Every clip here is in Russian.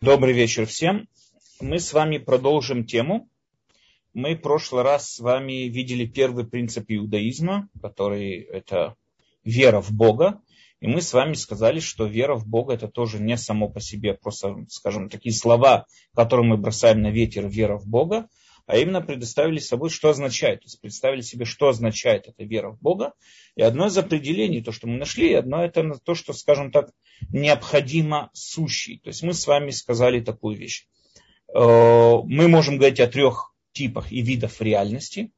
Добрый вечер всем. Мы с вами продолжим тему. Мы в прошлый раз с вами видели первый принцип иудаизма, который это вера в Бога. И мы с вами сказали, что вера в Бога это тоже не само по себе, просто, скажем, такие слова, которые мы бросаем на ветер, вера в Бога, а именно предоставили собой, что означает. То есть представили себе, что означает эта вера в Бога. И одно из определений, то, что мы нашли, одно это то, что, скажем так, необходимо сущий. То есть мы с вами сказали такую вещь. Э, мы можем говорить о трех типах и видах реальности.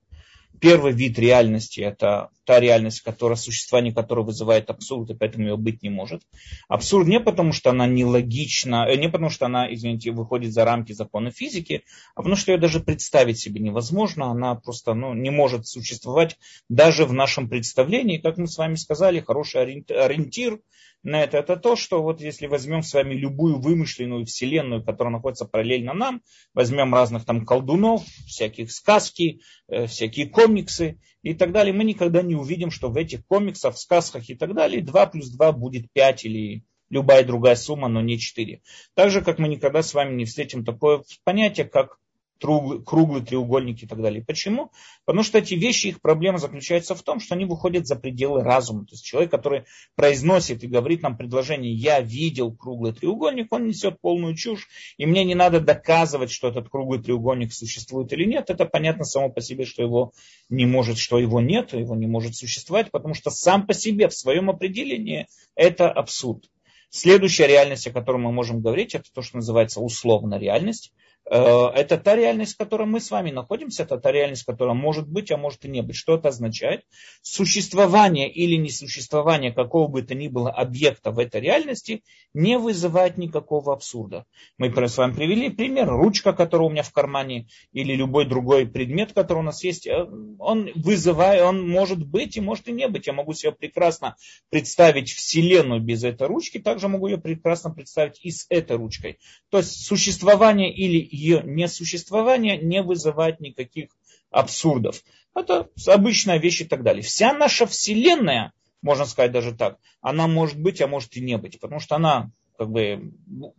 Первый вид реальности – это та реальность, которая, существование которой вызывает абсурд, и поэтому ее быть не может. Абсурд не потому, что она нелогична, э, не потому, что она, извините, выходит за рамки закона физики, а потому, что ее даже представить себе невозможно. Она просто ну, не может существовать даже в нашем представлении. Как мы с вами сказали, хороший ориентир на это, это то, что вот если возьмем с вами любую вымышленную вселенную, которая находится параллельно нам, возьмем разных там колдунов, всяких сказки, э, всякие комиксы и так далее, мы никогда не увидим, что в этих комиксах, сказках и так далее 2 плюс 2 будет 5 или любая другая сумма, но не 4. Так же, как мы никогда с вами не встретим такое понятие, как круглый, треугольник и так далее. Почему? Потому что эти вещи, их проблема заключается в том, что они выходят за пределы разума. То есть человек, который произносит и говорит нам предложение «я видел круглый треугольник», он несет полную чушь, и мне не надо доказывать, что этот круглый треугольник существует или нет. Это понятно само по себе, что его не может, что его нет, его не может существовать, потому что сам по себе в своем определении это абсурд. Следующая реальность, о которой мы можем говорить, это то, что называется условная реальность. Э, это та реальность, в которой мы с вами находимся, это та реальность, которая может быть, а может и не быть. Что это означает? Существование или несуществование какого бы то ни было объекта в этой реальности не вызывает никакого абсурда. Мы с вами привели пример, ручка, которая у меня в кармане, или любой другой предмет, который у нас есть, э, он вызывает, он может быть и может и не быть. Я могу себе прекрасно представить Вселенную без этой ручки, также могу ее прекрасно представить и с этой ручкой. То есть существование или ее несуществование не вызывает никаких абсурдов. Это обычная вещь и так далее. Вся наша Вселенная, можно сказать даже так, она может быть, а может и не быть, потому что она как бы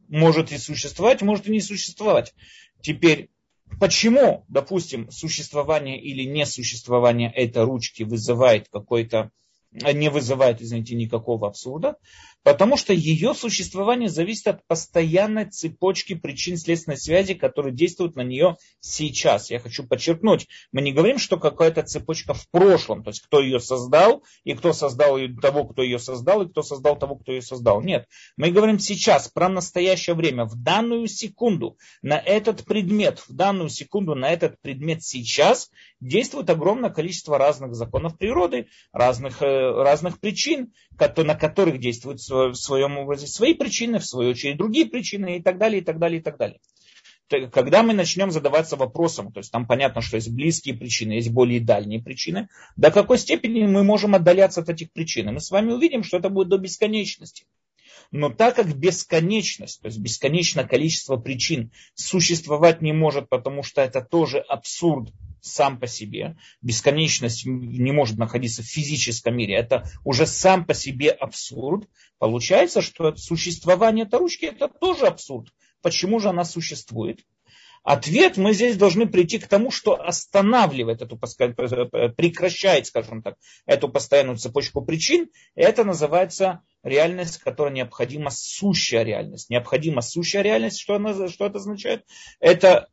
может и существовать, может и не существовать. Теперь, почему, допустим, существование или несуществование этой ручки вызывает какой-то не вызывает, извините, никакого абсурда, потому что ее существование зависит от постоянной цепочки причин следственной связи, которые действуют на нее сейчас. Я хочу подчеркнуть, мы не говорим, что какая-то цепочка в прошлом, то есть кто ее создал, и кто создал того, кто ее создал, и кто создал того, кто ее создал. Нет, мы говорим сейчас, про настоящее время, в данную секунду, на этот предмет, в данную секунду, на этот предмет сейчас действует огромное количество разных законов природы, разных, э, разных причин, на которых действуют в своем свои причины, в свою очередь другие причины и так далее, и так далее, и так далее. Когда мы начнем задаваться вопросом, то есть там понятно, что есть близкие причины, есть более дальние причины, до какой степени мы можем отдаляться от этих причин. Мы с вами увидим, что это будет до бесконечности. Но так как бесконечность, то есть бесконечное количество причин существовать не может, потому что это тоже абсурд сам по себе, бесконечность не может находиться в физическом мире, это уже сам по себе абсурд, получается, что существование этой ручки это тоже абсурд. Почему же она существует? Ответ мы здесь должны прийти к тому, что останавливает эту, прекращает, скажем так, эту постоянную цепочку причин. Это называется реальность, которая необходима сущая реальность. Необходима сущая реальность, что, она, что это означает? Это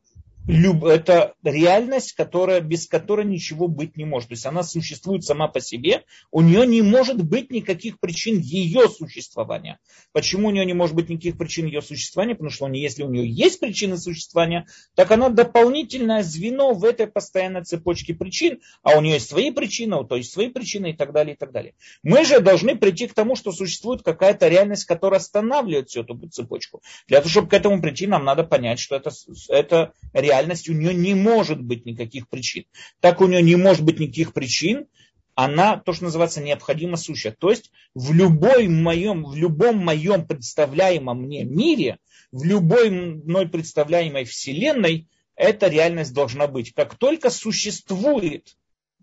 это реальность, которая, без которой ничего быть не может. То есть она существует сама по себе, у нее не может быть никаких причин ее существования. Почему у нее не может быть никаких причин ее существования? Потому что если у нее есть причины существования, так она дополнительное звено в этой постоянной цепочке причин, а у нее есть свои причины, то есть свои причины и так далее, и так далее. Мы же должны прийти к тому, что существует какая-то реальность, которая останавливает всю эту цепочку. Для того, чтобы к этому прийти, нам надо понять, что это, это реальность реальность у нее не может быть никаких причин. Так у нее не может быть никаких причин, она, то, что называется, необходимо сущая. То есть в, любой моем, в любом моем представляемом мне мире, в любой мной представляемой вселенной, эта реальность должна быть. Как только существует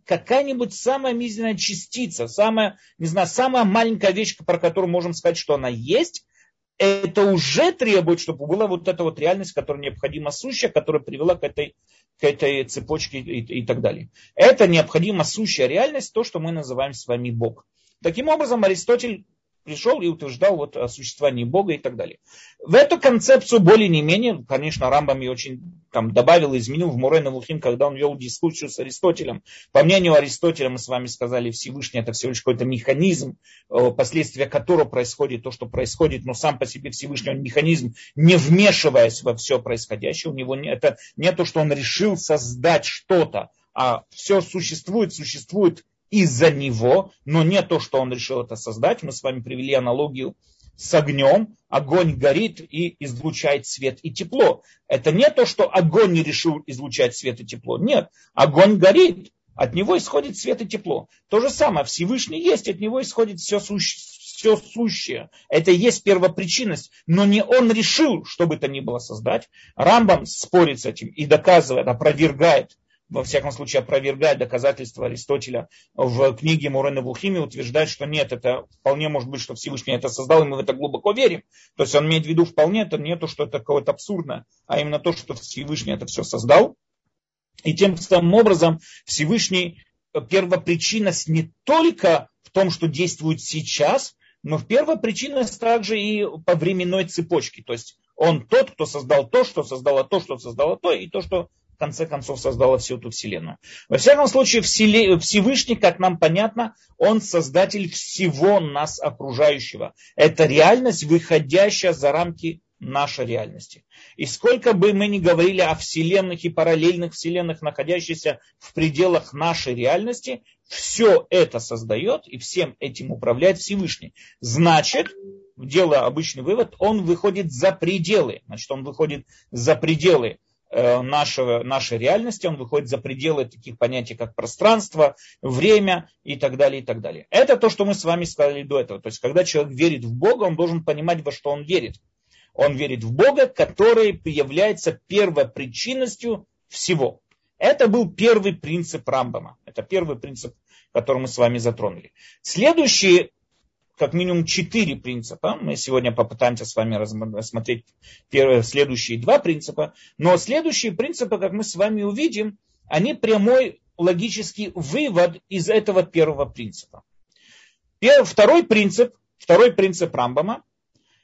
какая-нибудь самая мизерная частица, самая, не знаю, самая маленькая вещь, про которую можем сказать, что она есть, это уже требует, чтобы была вот эта вот реальность, которая необходима сущая, которая привела к этой, к этой цепочке и, и так далее. Это необходима сущая реальность, то, что мы называем с вами Бог. Таким образом, Аристотель пришел и утверждал вот о существовании Бога и так далее. В эту концепцию более не менее, конечно, Рамбам ее очень там, добавил и изменил в Мурена Вухим, когда он вел дискуссию с Аристотелем. По мнению Аристотеля, мы с вами сказали, Всевышний это всего лишь какой-то механизм, э, последствия которого происходит то, что происходит, но сам по себе Всевышний он механизм, не вмешиваясь во все происходящее. У него не, это не то, что он решил создать что-то, а все существует, существует из-за него, но не то, что он решил это создать. Мы с вами привели аналогию с огнем. Огонь горит и излучает свет и тепло. Это не то, что огонь не решил излучать свет и тепло. Нет, огонь горит, от него исходит свет и тепло. То же самое, Всевышний есть, от него исходит все, суще, все сущее. Это и есть первопричинность, но не он решил, чтобы это ни было создать. Рамбам спорит с этим и доказывает, опровергает во всяком случае, опровергает доказательства Аристотеля в книге Мурена Вухими, утверждает, что нет, это вполне может быть, что Всевышний это создал, и мы в это глубоко верим. То есть он имеет в виду вполне, это не то, что это какое-то абсурдное, а именно то, что Всевышний это все создал. И тем самым образом Всевышний первопричинность не только в том, что действует сейчас, но в первопричинность также и по временной цепочке. То есть он тот, кто создал то, что создало то, что создало то, и то, что в конце концов создала всю эту вселенную. Во всяком случае, Всевышний, как нам понятно, он создатель всего нас окружающего. Это реальность, выходящая за рамки нашей реальности. И сколько бы мы ни говорили о вселенных и параллельных вселенных, находящихся в пределах нашей реальности, все это создает и всем этим управляет Всевышний. Значит, делая обычный вывод, он выходит за пределы. Значит, он выходит за пределы нашего, нашей реальности, он выходит за пределы таких понятий, как пространство, время и так далее, и так далее. Это то, что мы с вами сказали до этого. То есть, когда человек верит в Бога, он должен понимать, во что он верит. Он верит в Бога, который является первопричинностью всего. Это был первый принцип Рамбама. Это первый принцип, который мы с вами затронули. Следующий как минимум четыре принципа. Мы сегодня попытаемся с вами рассмотреть первые, следующие два принципа. Но следующие принципы, как мы с вами увидим, они прямой логический вывод из этого первого принципа. Второй принцип, второй принцип Рамбама,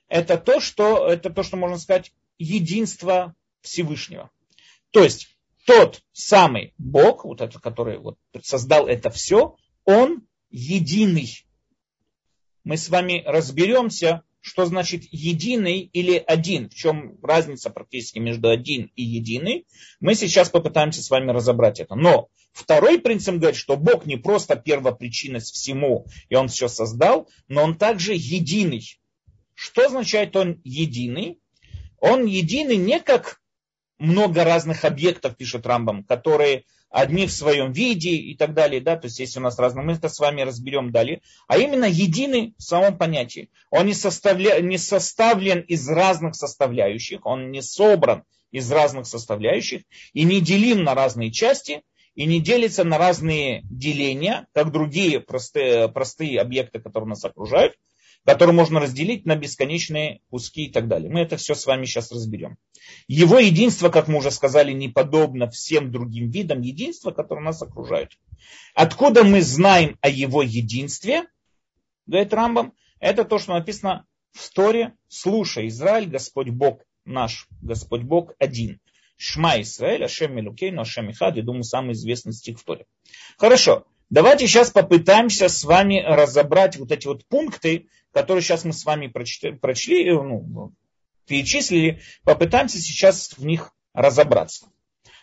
это то, что, это то, что можно сказать, единство Всевышнего. То есть тот самый Бог, вот этот, который вот создал это все, он единый мы с вами разберемся, что значит единый или один, в чем разница практически между один и единый. Мы сейчас попытаемся с вами разобрать это. Но второй принцип говорит, что Бог не просто первопричинность всему, и Он все создал, но Он также единый. Что означает Он единый? Он единый не как много разных объектов, пишет Рамбам, которые одни в своем виде и так далее, да, то есть есть у нас разные, мы это с вами разберем далее, а именно единый в самом понятии. Он не, составля, не составлен из разных составляющих, он не собран из разных составляющих и не делим на разные части, и не делится на разные деления, как другие простые, простые объекты, которые нас окружают, который можно разделить на бесконечные куски и так далее. Мы это все с вами сейчас разберем. Его единство, как мы уже сказали, не подобно всем другим видам единства, которые нас окружают. Откуда мы знаем о его единстве, говорит Рамбам, это то, что написано в Торе. Слушай, Израиль, Господь Бог наш, Господь Бог один. Шма Исраэль, Ашем Мелукейну, Ашем Ихад, я думаю, самый известный стих в Торе. Хорошо, давайте сейчас попытаемся с вами разобрать вот эти вот пункты, которые сейчас мы с вами прочли, прочли э, ну, перечислили, попытаемся сейчас в них разобраться.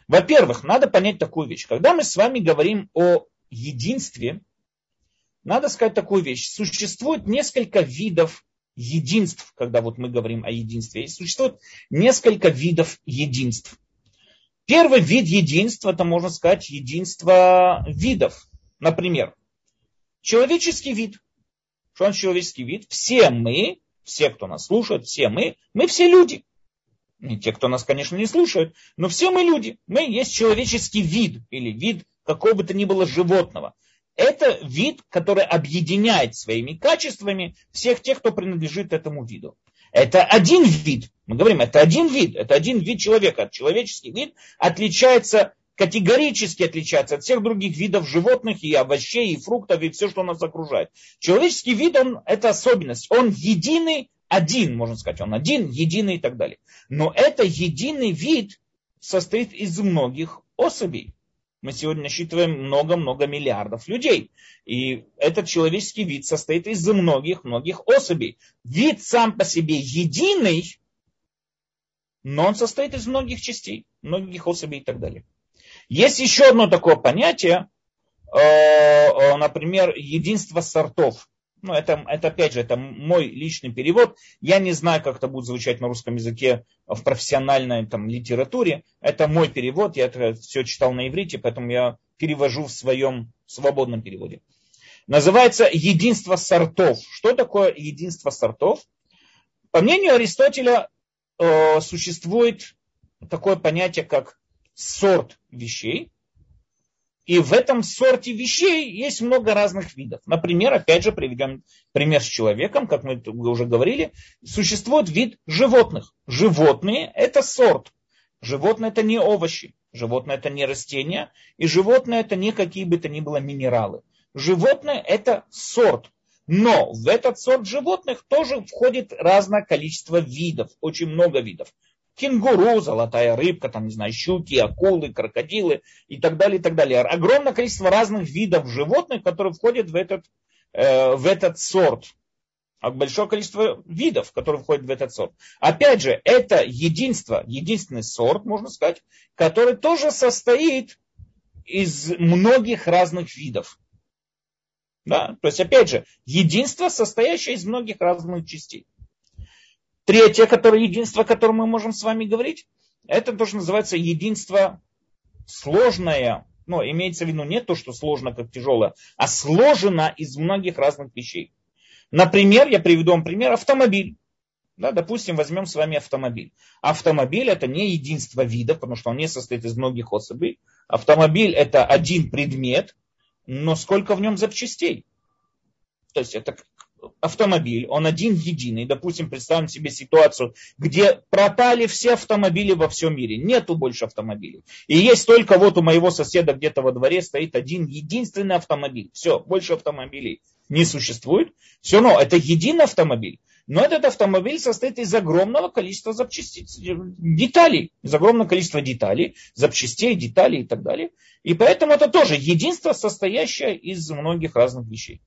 Во-первых, надо понять такую вещь. Когда мы с вами говорим о единстве, надо сказать такую вещь. Существует несколько видов единств, когда вот мы говорим о единстве. И существует несколько видов единств. Первый вид единства, это можно сказать единство видов. Например, человеческий вид что он человеческий вид. Все мы, все, кто нас слушает, все мы, мы все люди. Не те, кто нас, конечно, не слушают, но все мы люди. Мы есть человеческий вид или вид какого бы то ни было животного. Это вид, который объединяет своими качествами всех тех, кто принадлежит этому виду. Это один вид. Мы говорим, это один вид, это один вид человека. Человеческий вид отличается, категорически отличается от всех других видов животных и овощей, и фруктов, и все, что нас окружает. Человеческий вид, он, это особенность. Он единый, один, можно сказать. Он один, единый и так далее. Но это единый вид состоит из многих особей. Мы сегодня насчитываем много-много миллиардов людей. И этот человеческий вид состоит из многих-многих особей. Вид сам по себе единый, но он состоит из многих частей, многих особей и так далее. Есть еще одно такое понятие, э, э, например, единство сортов ну, это, это опять же, это мой личный перевод. Я не знаю, как это будет звучать на русском языке в профессиональной там, литературе. Это мой перевод, я это все читал на иврите, поэтому я перевожу в своем свободном переводе. Называется единство сортов. Что такое единство сортов? По мнению Аристотеля, э, существует такое понятие, как сорт вещей. И в этом сорте вещей есть много разных видов. Например, опять же, приведем пример с человеком, как мы уже говорили, существует вид животных. Животные – это сорт. Животные – это не овощи, животные – это не растения, и животные – это не какие бы то ни было минералы. Животное – это сорт. Но в этот сорт животных тоже входит разное количество видов, очень много видов кенгуру, золотая рыбка, там, не знаю, щуки, акулы, крокодилы и так далее, и так далее. Огромное количество разных видов животных, которые входят в этот, э, в этот сорт. А большое количество видов, которые входят в этот сорт. Опять же, это единство, единственный сорт, можно сказать, который тоже состоит из многих разных видов. Да? То есть, опять же, единство, состоящее из многих разных частей. Третье, которое, единство, о котором мы можем с вами говорить, это тоже называется единство сложное. Но имеется в виду не то, что сложно, как тяжелое, а сложено из многих разных вещей. Например, я приведу вам пример, автомобиль. Да, допустим, возьмем с вами автомобиль. Автомобиль это не единство видов, потому что он не состоит из многих особей. Автомобиль это один предмет, но сколько в нем запчастей? То есть это автомобиль, он один единый. Допустим, представим себе ситуацию, где пропали все автомобили во всем мире. Нету больше автомобилей. И есть только вот у моего соседа где-то во дворе стоит один единственный автомобиль. Все, больше автомобилей не существует. Все равно это единый автомобиль. Но этот автомобиль состоит из огромного количества запчастей, деталей, из огромного количества деталей, запчастей, деталей и так далее. И поэтому это тоже единство, состоящее из многих разных вещей.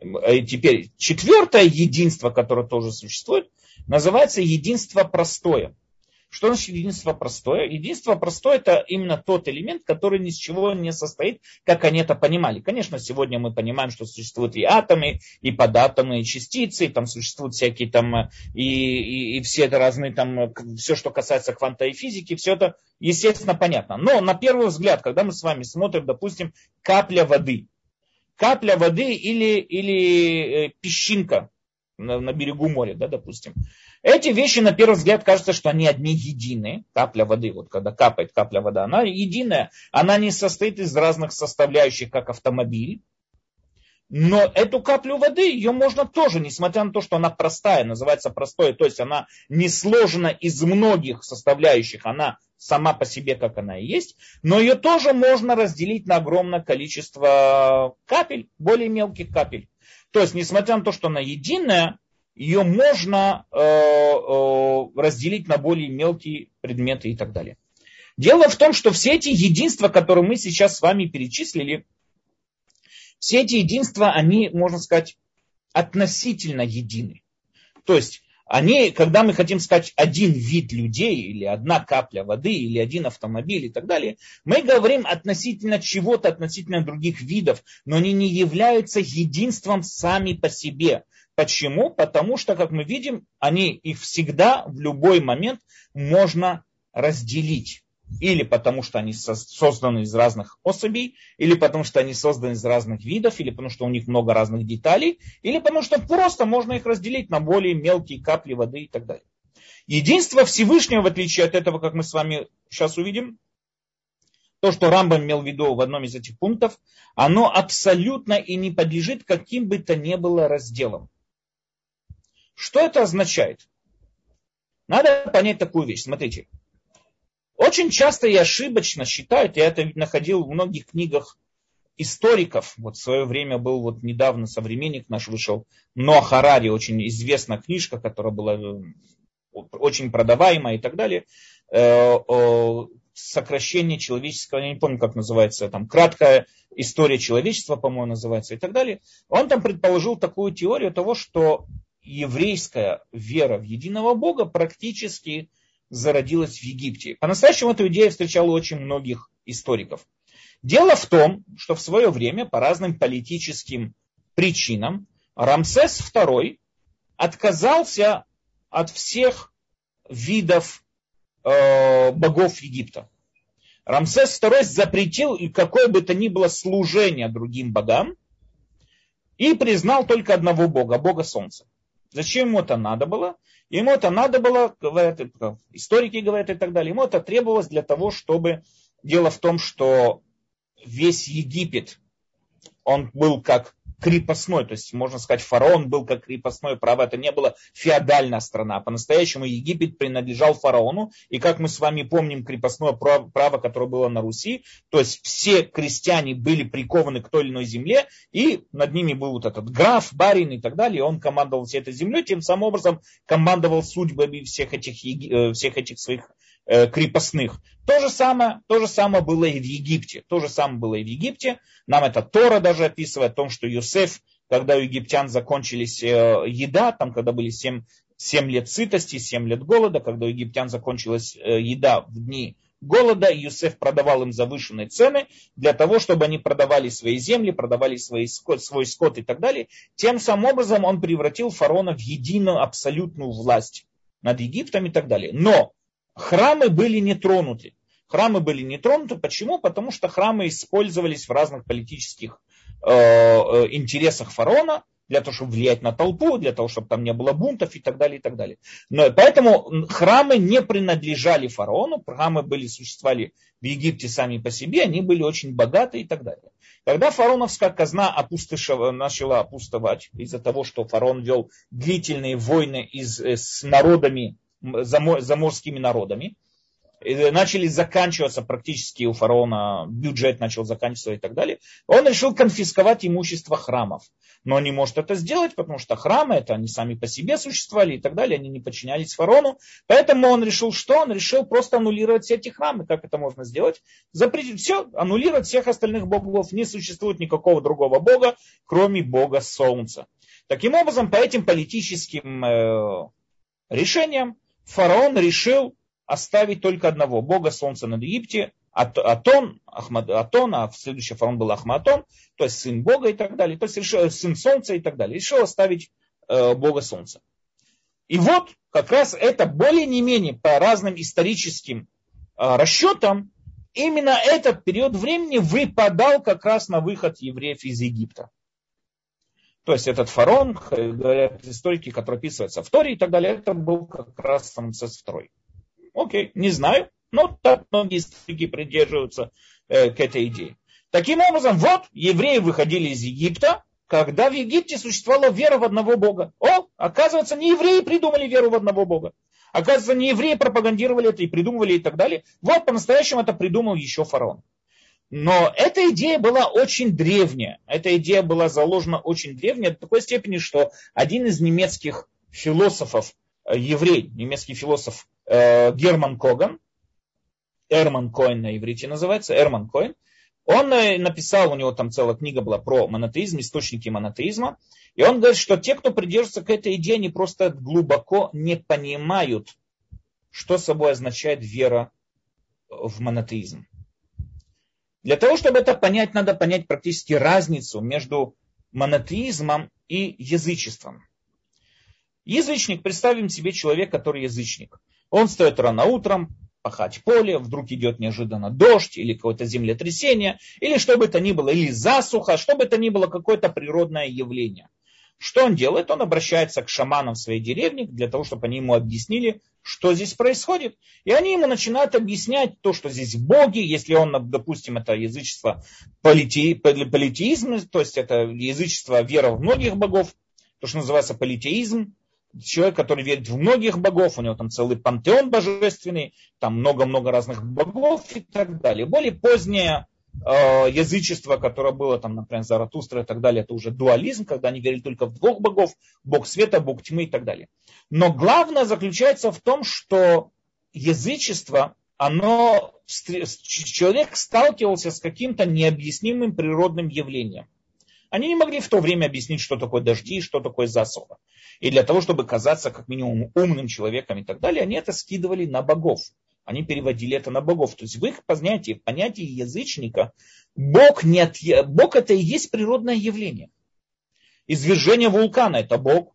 Э, теперь четвертое единство, которое тоже существует, называется единство простое. Что значит единство простое? Единство простое это именно тот элемент, который ни с чего не состоит, как они это понимали. Конечно, сегодня мы понимаем, что существуют и атомы, и податомы, и частицы, и там существуют всякие там, э, и, и, и все это разные там, э, все, что касается квантовой физики, все это, естественно, понятно. Но на первый взгляд, когда мы с вами смотрим, допустим, капля воды, капля воды или, или э, песчинка на, на берегу моря, да, допустим. Эти вещи, на первый взгляд, кажется, что они одни единые. Капля воды, вот когда капает капля вода, она единая. Она не состоит из разных составляющих, как автомобиль. Но эту каплю воды, ее можно тоже, несмотря на то, что она простая, называется простой, то есть она не сложена из многих составляющих, она сама по себе, как она и есть, но ее тоже можно разделить на огромное количество капель, более мелких капель. То есть, несмотря на то, что она единая, ее можно э, э, разделить на более мелкие предметы и так далее. Дело в том, что все эти единства, которые мы сейчас с вами перечислили, все эти единства, они, можно сказать, относительно едины. То есть, они, когда мы хотим сказать один вид людей, или одна капля воды, или один автомобиль и так далее, мы говорим относительно чего-то, относительно других видов, но они не являются единством сами по себе. Почему? Потому что, как мы видим, они их всегда в любой момент можно разделить. Или потому что они созданы из разных особей, или потому что они созданы из разных видов, или потому что у них много разных деталей, или потому что просто можно их разделить на более мелкие капли воды и так далее. Единство Всевышнего, в отличие от этого, как мы с вами сейчас увидим, то, что Рамбам имел в виду в одном из этих пунктов, оно абсолютно и не подлежит каким бы то ни было разделам. Что это означает? Надо понять такую вещь. Смотрите. Очень часто и ошибочно считают, я это находил в многих книгах историков. Вот в свое время был вот недавно современник наш вышел, но Харари, очень известная книжка, которая была э, очень продаваемая и так далее. Э, сокращение человеческого, я не помню, как называется, там, краткая история человечества, по-моему, называется и так далее. Он там предположил такую теорию того, что еврейская вера в единого Бога практически зародилась в Египте. По-настоящему эту идею встречала очень многих историков. Дело в том, что в свое время по разным политическим причинам Рамсес II отказался от всех видов э, богов Египта. Рамсес II запретил какое бы то ни было служение другим богам и признал только одного бога, бога солнца. Зачем ему это надо было? Ему это надо было, говорят, историки говорят и так далее, ему это требовалось для того, чтобы... Дело в том, что весь Египет, он был как крепостной, то есть можно сказать, фараон был как крепостное право, это не была феодальная страна, по-настоящему Египет принадлежал фараону, и как мы с вами помним крепостное право, право, которое было на Руси, то есть все крестьяне были прикованы к той или иной земле, и над ними был вот этот граф, барин и так далее, и он командовал всей этой землей, тем самым образом командовал судьбами всех этих, э, всех этих своих крепостных. То же, самое, то же самое было и в Египте. То же самое было и в Египте. Нам это Тора даже описывает о том, что Юсеф, когда у египтян закончились э, еда, там когда были 7, 7 лет сытости, 7 лет голода, когда у египтян закончилась э, еда в дни голода, Юсеф продавал им завышенные цены для того, чтобы они продавали свои земли, продавали свои свой скот и так далее. Тем самым образом он превратил фараона в единую абсолютную власть над Египтом и так далее. Но храмы были не тронуты. Храмы были не тронуты. Почему? Потому что храмы использовались в разных политических э, э, интересах фараона для того, чтобы влиять на толпу, для того, чтобы там не было бунтов и так далее, и так далее. Но, поэтому храмы не принадлежали фараону, храмы были, существовали в Египте сами по себе, они были очень богаты и так далее. Когда фараоновская казна опустошила, начала опустовать из-за того, что фараон вел длительные войны из, э, с народами заморскими народами. Начали заканчиваться практически у фараона, бюджет начал заканчиваться и так далее. Он решил конфисковать имущество храмов. Но не может это сделать, потому что храмы, это они сами по себе существовали и так далее, они не подчинялись фараону. Поэтому он решил что? Он решил просто аннулировать все эти храмы. Как это можно сделать? Запретить все, аннулировать всех остальных богов. Не существует никакого другого бога, кроме бога солнца. Таким образом, по этим политическим э, решениям фараон решил оставить только одного, бога солнца над Египте, Атон, Ахмад, Атон, а следующий фараон был Ахматон, то есть сын бога и так далее, то есть решил, сын солнца и так далее. Решил оставить э, бога солнца. И вот как раз это более не менее по разным историческим э, расчетам, именно этот период времени выпадал как раз на выход евреев из Египта. То есть этот фараон, говорят историки, которые описываются в Торе и так далее, это был как раз Самцес II. Окей, не знаю, но так многие историки придерживаются э, к этой идее. Таким образом, вот евреи выходили из Египта, когда в Египте существовала вера в одного Бога. О, оказывается, не евреи придумали веру в одного Бога. Оказывается, не евреи пропагандировали это и придумывали и так далее. Вот по-настоящему это придумал еще фараон. Но эта идея была очень древняя. Эта идея была заложена очень древняя до такой степени, что один из немецких философов, э, еврей, немецкий философ э, Герман Коган, Эрман Коин на иврите называется, Эрман Коин, он э, написал, у него там целая книга была про монотеизм, источники монотеизма, и он говорит, что те, кто придерживается к этой идее, они просто глубоко не понимают, что собой означает вера в монотеизм. Для того, чтобы это понять, надо понять практически разницу между монотеизмом и язычеством. Язычник, представим себе человек, который язычник. Он встает рано утром, пахать поле, вдруг идет неожиданно дождь или какое-то землетрясение, или что бы то ни было, или засуха, что бы то ни было, какое-то природное явление. Что он делает? Он обращается к шаманам своей деревне для того, чтобы они ему объяснили, что здесь происходит. И они ему начинают объяснять то, что здесь боги, если он, допустим, это язычество полите, политеизм, то есть это язычество вера в многих богов, то, что называется политеизм, человек, который верит в многих богов, у него там целый пантеон божественный, там много-много разных богов и так далее. Более позднее э, язычество, которое было там, например, Заратустра и так далее, это уже дуализм, когда они верили только в двух богов, бог света, бог тьмы и так далее. Но главное заключается в том, что язычество, оно, человек сталкивался с каким-то необъяснимым природным явлением. Они не могли в то время объяснить, что такое дожди, что такое засуха. И для того, чтобы казаться как минимум умным человеком и так далее, они это скидывали на богов. Они переводили это на богов. То есть в их понятии, в понятии язычника, Бог, не от... Бог это и есть природное явление. Извержение вулкана – это Бог.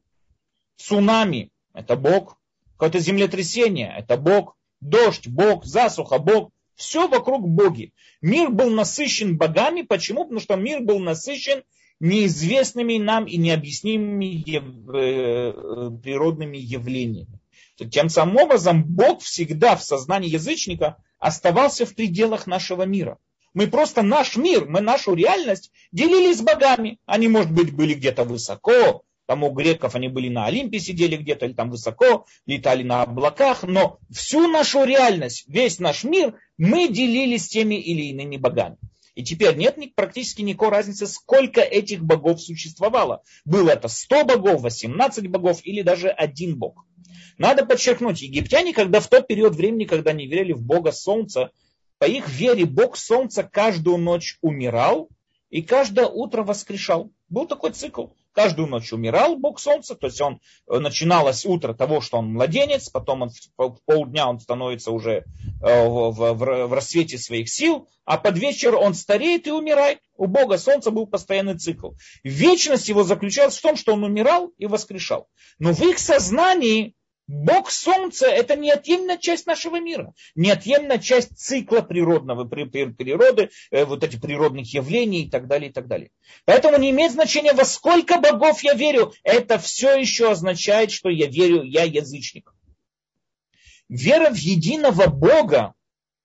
Цунами – это Бог. Какое-то землетрясение – это Бог. Дождь – Бог. Засуха – Бог. Все вокруг боги. Мир был насыщен богами. Почему? Потому что мир был насыщен неизвестными нам и необъяснимыми э, природными явлениями. Тем самым образом Бог всегда в сознании язычника оставался в пределах нашего мира. Мы просто наш мир, мы нашу реальность делили с богами. Они, может быть, были где-то высоко, там у греков они были на Олимпе, сидели где-то, или там высоко, летали на облаках, но всю нашу реальность, весь наш мир мы делили с теми или иными богами. И теперь нет практически никакой разницы, сколько этих богов существовало. Было это 100 богов, 18 богов или даже один бог. Надо подчеркнуть, египтяне, когда в тот период времени, когда они верили в бога солнца, по их вере бог солнца каждую ночь умирал и каждое утро воскрешал. Был такой цикл. Каждую ночь умирал Бог Солнца, то есть он э, начиналось утро того, что он младенец, потом он, в полдня он становится уже э, в, в, в рассвете своих сил, а под вечер он стареет и умирает. У Бога Солнца был постоянный цикл. Вечность его заключалась в том, что он умирал и воскрешал. Но в их сознании Бог Солнца – это неотъемлемая часть нашего мира, неотъемлемая часть цикла природного, природы, э, вот этих природных явлений и так далее, и так далее. Поэтому не имеет значения, во сколько богов я верю, это все еще означает, что я верю, я язычник. Вера в единого Бога,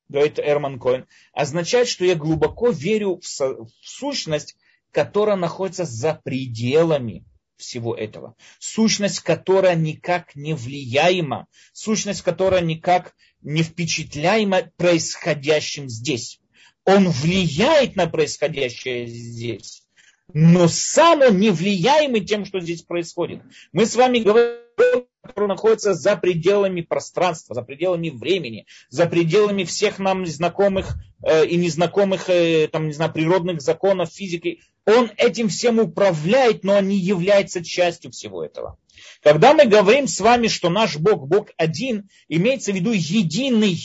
говорит Эрман Коэн, означает, что я глубоко верю в сущность, которая находится за пределами всего этого. Сущность, которая никак не влияема, сущность, которая никак не впечатляема происходящим здесь. Он влияет на происходящее здесь, но сам он не влияемый тем, что здесь происходит. Мы с вами говорим который находится за пределами пространства, за пределами времени, за пределами всех нам знакомых э, и незнакомых э, там, не знаю, природных законов физики. Он этим всем управляет, но он не является частью всего этого. Когда мы говорим с вами, что наш Бог, Бог один, имеется в виду единый,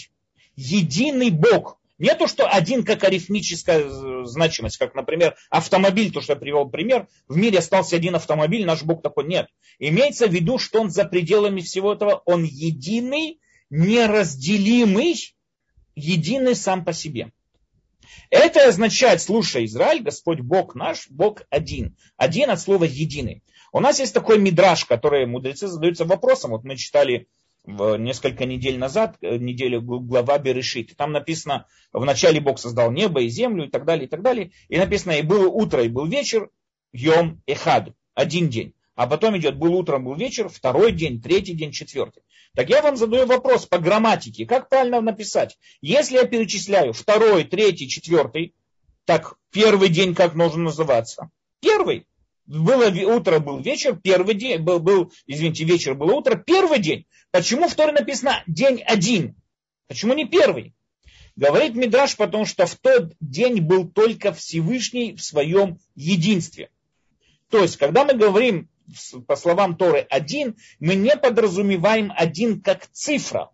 единый Бог. Не то, что один как арифмическая э, значимость, как, например, автомобиль, то, что я привел пример, в мире остался один автомобиль, наш Бог такой нет. Имеется в виду, что он за пределами всего этого, он единый, неразделимый, единый сам по себе. Это означает, слушай, Израиль, Господь Бог наш, Бог один. Один от слова единый. У нас есть такой мидраж, который мудрецы задаются вопросом. Вот мы читали несколько недель назад, э, неделю глава Берешит. Там написано, в начале Бог создал небо и землю и так далее, и так далее. И написано, и было утро, и был вечер, Йом Эхад, один день. А потом идет, был утром, был вечер, второй день, третий день, четвертый. Так я вам задаю вопрос по грамматике. Как правильно написать? Если я перечисляю второй, третий, четвертый, так первый день как должен называться? Первый. Было утро, был вечер, первый день, был, был, извините, вечер, было утро, первый день. Почему в Торе написано день один? Почему не первый? Говорит Мидраш, потому что в тот день был только Всевышний в своем единстве. То есть, когда мы говорим, по словам Торы, один, мы не подразумеваем один как цифра.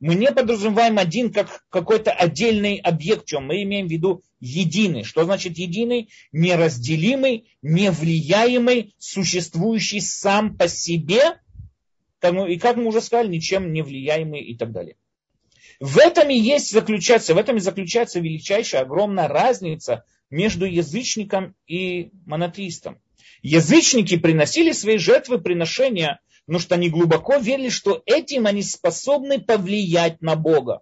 Мы не подразумеваем один как какой-то отдельный объект, чем мы имеем в виду единый. Что значит единый? Неразделимый, невлияемый, существующий сам по себе и как мы уже сказали, ничем не влияемые и так далее. В этом и есть заключаться, в этом и заключается величайшая, огромная разница между язычником и монотеистом. Язычники приносили свои жертвы, приношения, потому что они глубоко верили, что этим они способны повлиять на Бога.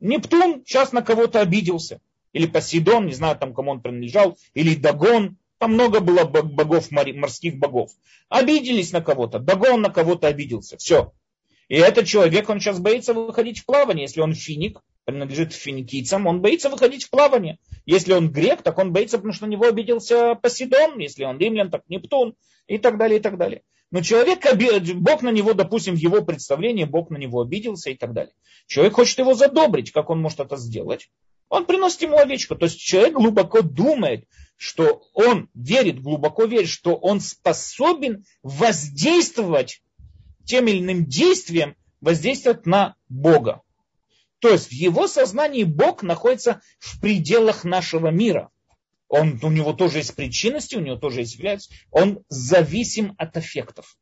Нептун сейчас на кого-то обиделся. Или Посейдон, не знаю там, кому он принадлежал, или Дагон, Там много было богов, морских богов. Обиделись на кого-то. Дагон на кого-то обиделся. Все. И этот человек, он сейчас боится выходить в плавание. Если он финик, принадлежит финикийцам, он боится выходить в плавание. Если он грек, так он боится, потому что на него обиделся Посейдон. Если он римлян, так Нептун. И так далее, и так далее. Но человек, Бог на него, допустим, в его представлении, Бог на него обиделся и так далее. Человек хочет его задобрить, как он может это сделать? Он приносит ему овечку. То есть человек глубоко думает, что он верит, глубоко верит, что он способен воздействовать тем или иным действием, воздействовать на Бога. То есть в его сознании Бог находится в пределах нашего мира он, у него тоже есть причинности, у него тоже есть является, он зависим от эффектов.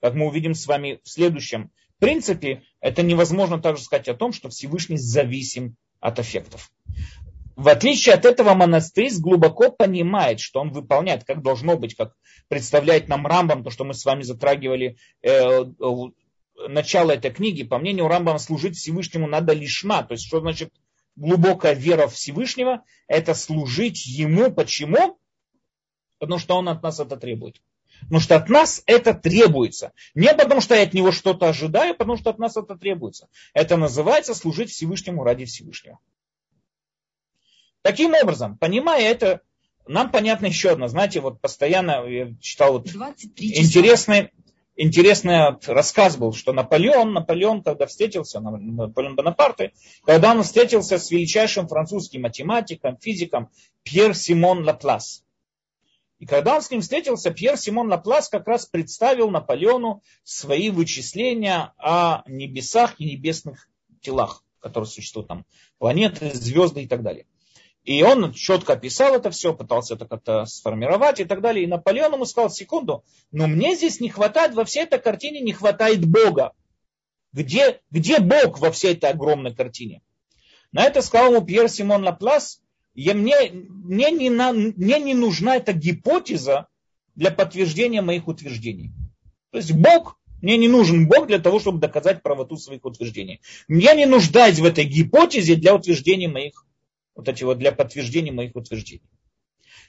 Как мы увидим с вами в следующем принципе, это невозможно также сказать о том, что Всевышний зависим от эффектов. В отличие от этого монастырь глубоко понимает, что он выполняет, как должно быть, как представляет нам Рамбам, то, что мы с вами затрагивали э, начало этой книги. По мнению Рамбама, служить Всевышнему надо лишма. То есть, что значит глубокая вера в Всевышнего, это служить Ему. Почему? Потому что Он от нас это требует. Потому что от нас это требуется. Не потому что я от него что-то ожидаю, потому что от нас это требуется. Это называется служить Всевышнему ради Всевышнего. Таким образом, понимая это, нам понятно еще одно. Знаете, вот постоянно я читал вот интересный, интересный рассказ был, что Наполеон, Наполеон, когда встретился, Наполеон Бонапарте, когда он встретился с величайшим французским математиком, физиком Пьер Симон Лаплас. И когда он с ним встретился, Пьер Симон Лаплас как раз представил Наполеону свои вычисления о небесах и небесных телах, которые существуют там, планеты, звезды и так далее. И он четко описал это все, пытался это как-то сформировать и так далее. И Наполеон ему сказал, секунду, но мне здесь не хватает, во всей этой картине не хватает Бога. Где, где Бог во всей этой огромной картине? На это сказал ему Пьер Симон Лаплас, я, мне, мне, не мне не нужна эта гипотеза для подтверждения моих утверждений. То есть Бог, мне не нужен Бог для того, чтобы доказать правоту своих утверждений. Я не нуждаюсь в этой гипотезе для утверждения моих вот эти вот для подтверждения моих утверждений.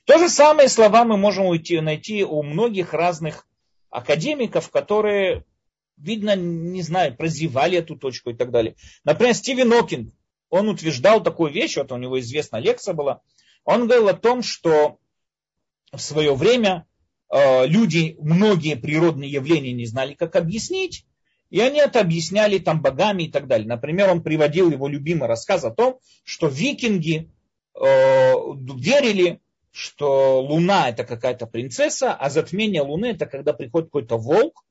То же самое слова мы можем уйти, найти у многих разных академиков, которые, видно, не знаю, прозевали эту точку и так далее. Например, Стивен Окинг, он утверждал такую вещь, вот у него известная лекция была, он говорил о том, что в свое время э, люди многие природные явления не знали, как объяснить, и они это объясняли там богами и так далее. Например, он приводил его любимый рассказ о том, что викинги э, верили, что Луна это какая-то принцесса, а затмение Луны это когда приходит какой-то волк,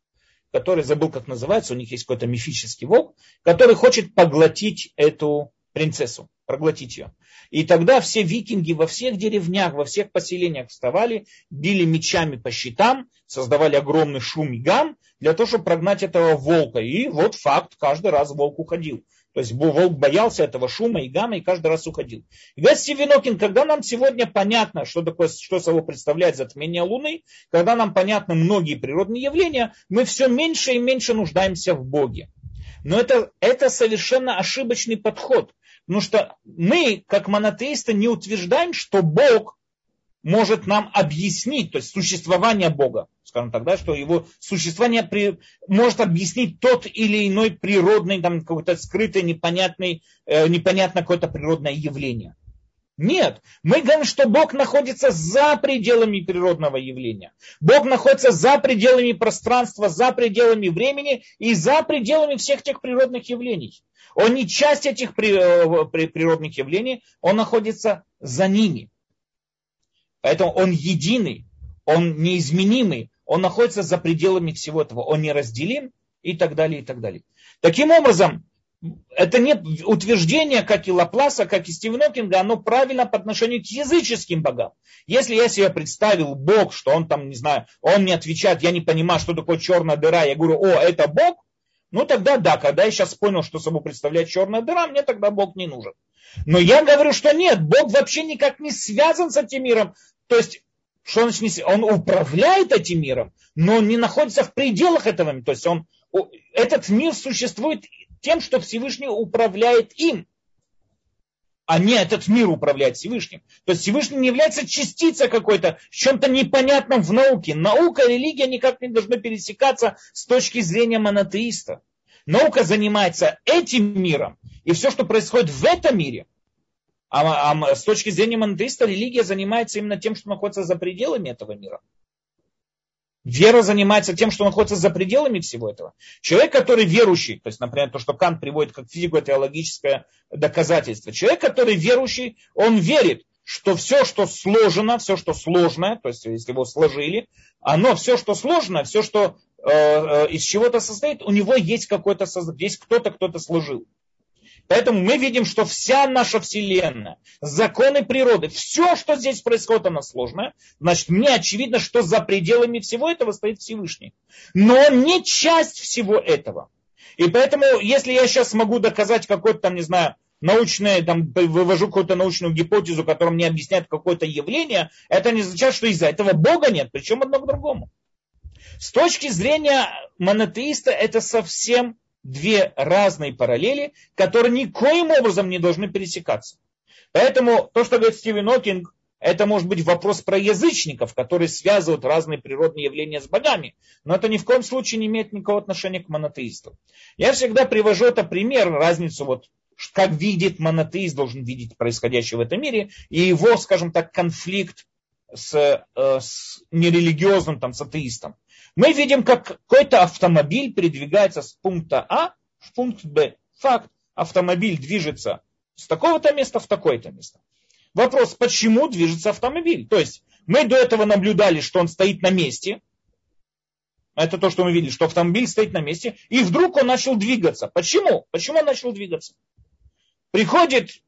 который забыл, как называется, у них есть какой-то мифический волк, который хочет поглотить эту принцессу, проглотить ее. И тогда все викинги во всех деревнях, во всех поселениях вставали, били мечами по щитам, создавали огромный шум и гам для того, чтобы прогнать этого волка. И вот факт, каждый раз волк уходил. То есть волк боялся этого шума и гамма и каждый раз уходил. И Стивен когда нам сегодня понятно, что такое, что собой представляет затмение Луны, когда нам понятны многие природные явления, мы все меньше и меньше нуждаемся в Боге. Но это, это совершенно ошибочный подход. Потому что мы, как монотеисты, не утверждаем, что Бог может нам объяснить, то есть существование Бога, скажем так, да, что его существование при, может объяснить тот или иной природный, там, какой-то скрытый, непонятный, э, непонятно какое-то природное явление. Нет, мы говорим, что Бог находится за пределами природного явления. Бог находится за пределами пространства, за пределами времени и за пределами всех тех природных явлений. Он не часть этих э, природных явлений, он находится за ними. Поэтому он единый, он неизменимый, он находится за пределами всего этого, он неразделим и так далее, и так далее. Таким образом, это нет утверждения, как и Лапласа, как и Стивенокинга, оно правильно по отношению к языческим богам. Если я себе представил Бог, что он там, не знаю, он мне отвечает, я не понимаю, что такое черная дыра, я говорю, о, это Бог, ну тогда да, когда я сейчас понял, что собой представляет черная дыра, мне тогда Бог не нужен. Но я говорю, что нет, Бог вообще никак не связан с этим миром. То есть, что он, он управляет этим миром, но он не находится в пределах этого мира. То есть он, этот мир существует тем, что Всевышний управляет им. а не этот мир управляет Всевышним. То есть Всевышний не является частицей какой-то, чем-то непонятном в науке. Наука и религия никак не должны пересекаться с точки зрения монотеиста. Наука занимается этим миром, и все, что происходит в этом мире, а, а с точки зрения монотеиста религия занимается именно тем, что находится за пределами этого мира. Вера занимается тем, что находится за пределами всего этого. Человек, который верующий, то есть, например, то, что Кант приводит как физико-теологическое доказательство. Человек, который верующий, он верит, что все, что сложено, все, что сложное, то есть, если его сложили, оно, все, что сложно, все, что э, э, из чего-то состоит, у него есть какой-то, есть кто-то, кто-то сложил. Поэтому мы видим, что вся наша Вселенная, законы природы, все, что здесь происходит, оно сложное. Значит, мне очевидно, что за пределами всего этого стоит Всевышний. Но он не часть всего этого. И поэтому, если я сейчас могу доказать какой-то там, не знаю, научное, там, вывожу какую-то научную гипотезу, которая мне объясняет какое-то явление, это не означает, что из-за этого Бога нет, причем одно к другому. С точки зрения монотеиста это совсем две разные параллели, которые никоим образом не должны пересекаться. Поэтому то, что говорит Стивен Окинг, это может быть вопрос про язычников, которые связывают разные природные явления с богами. Но это ни в коем случае не имеет никакого отношения к монотеисту. Я всегда привожу это пример, разницу вот как видит монотеист, должен видеть происходящее в этом мире, и его, скажем так, конфликт с, э, с нерелигиозным там, с атеистом мы видим, как какой-то автомобиль передвигается с пункта А в пункт Б. Факт, автомобиль движется с такого-то места в такое-то место. Вопрос, почему движется автомобиль? То есть мы до этого наблюдали, что он стоит на месте. Это то, что мы видели, что автомобиль стоит на месте. И вдруг он начал двигаться. Почему? Почему он начал двигаться? Приходит,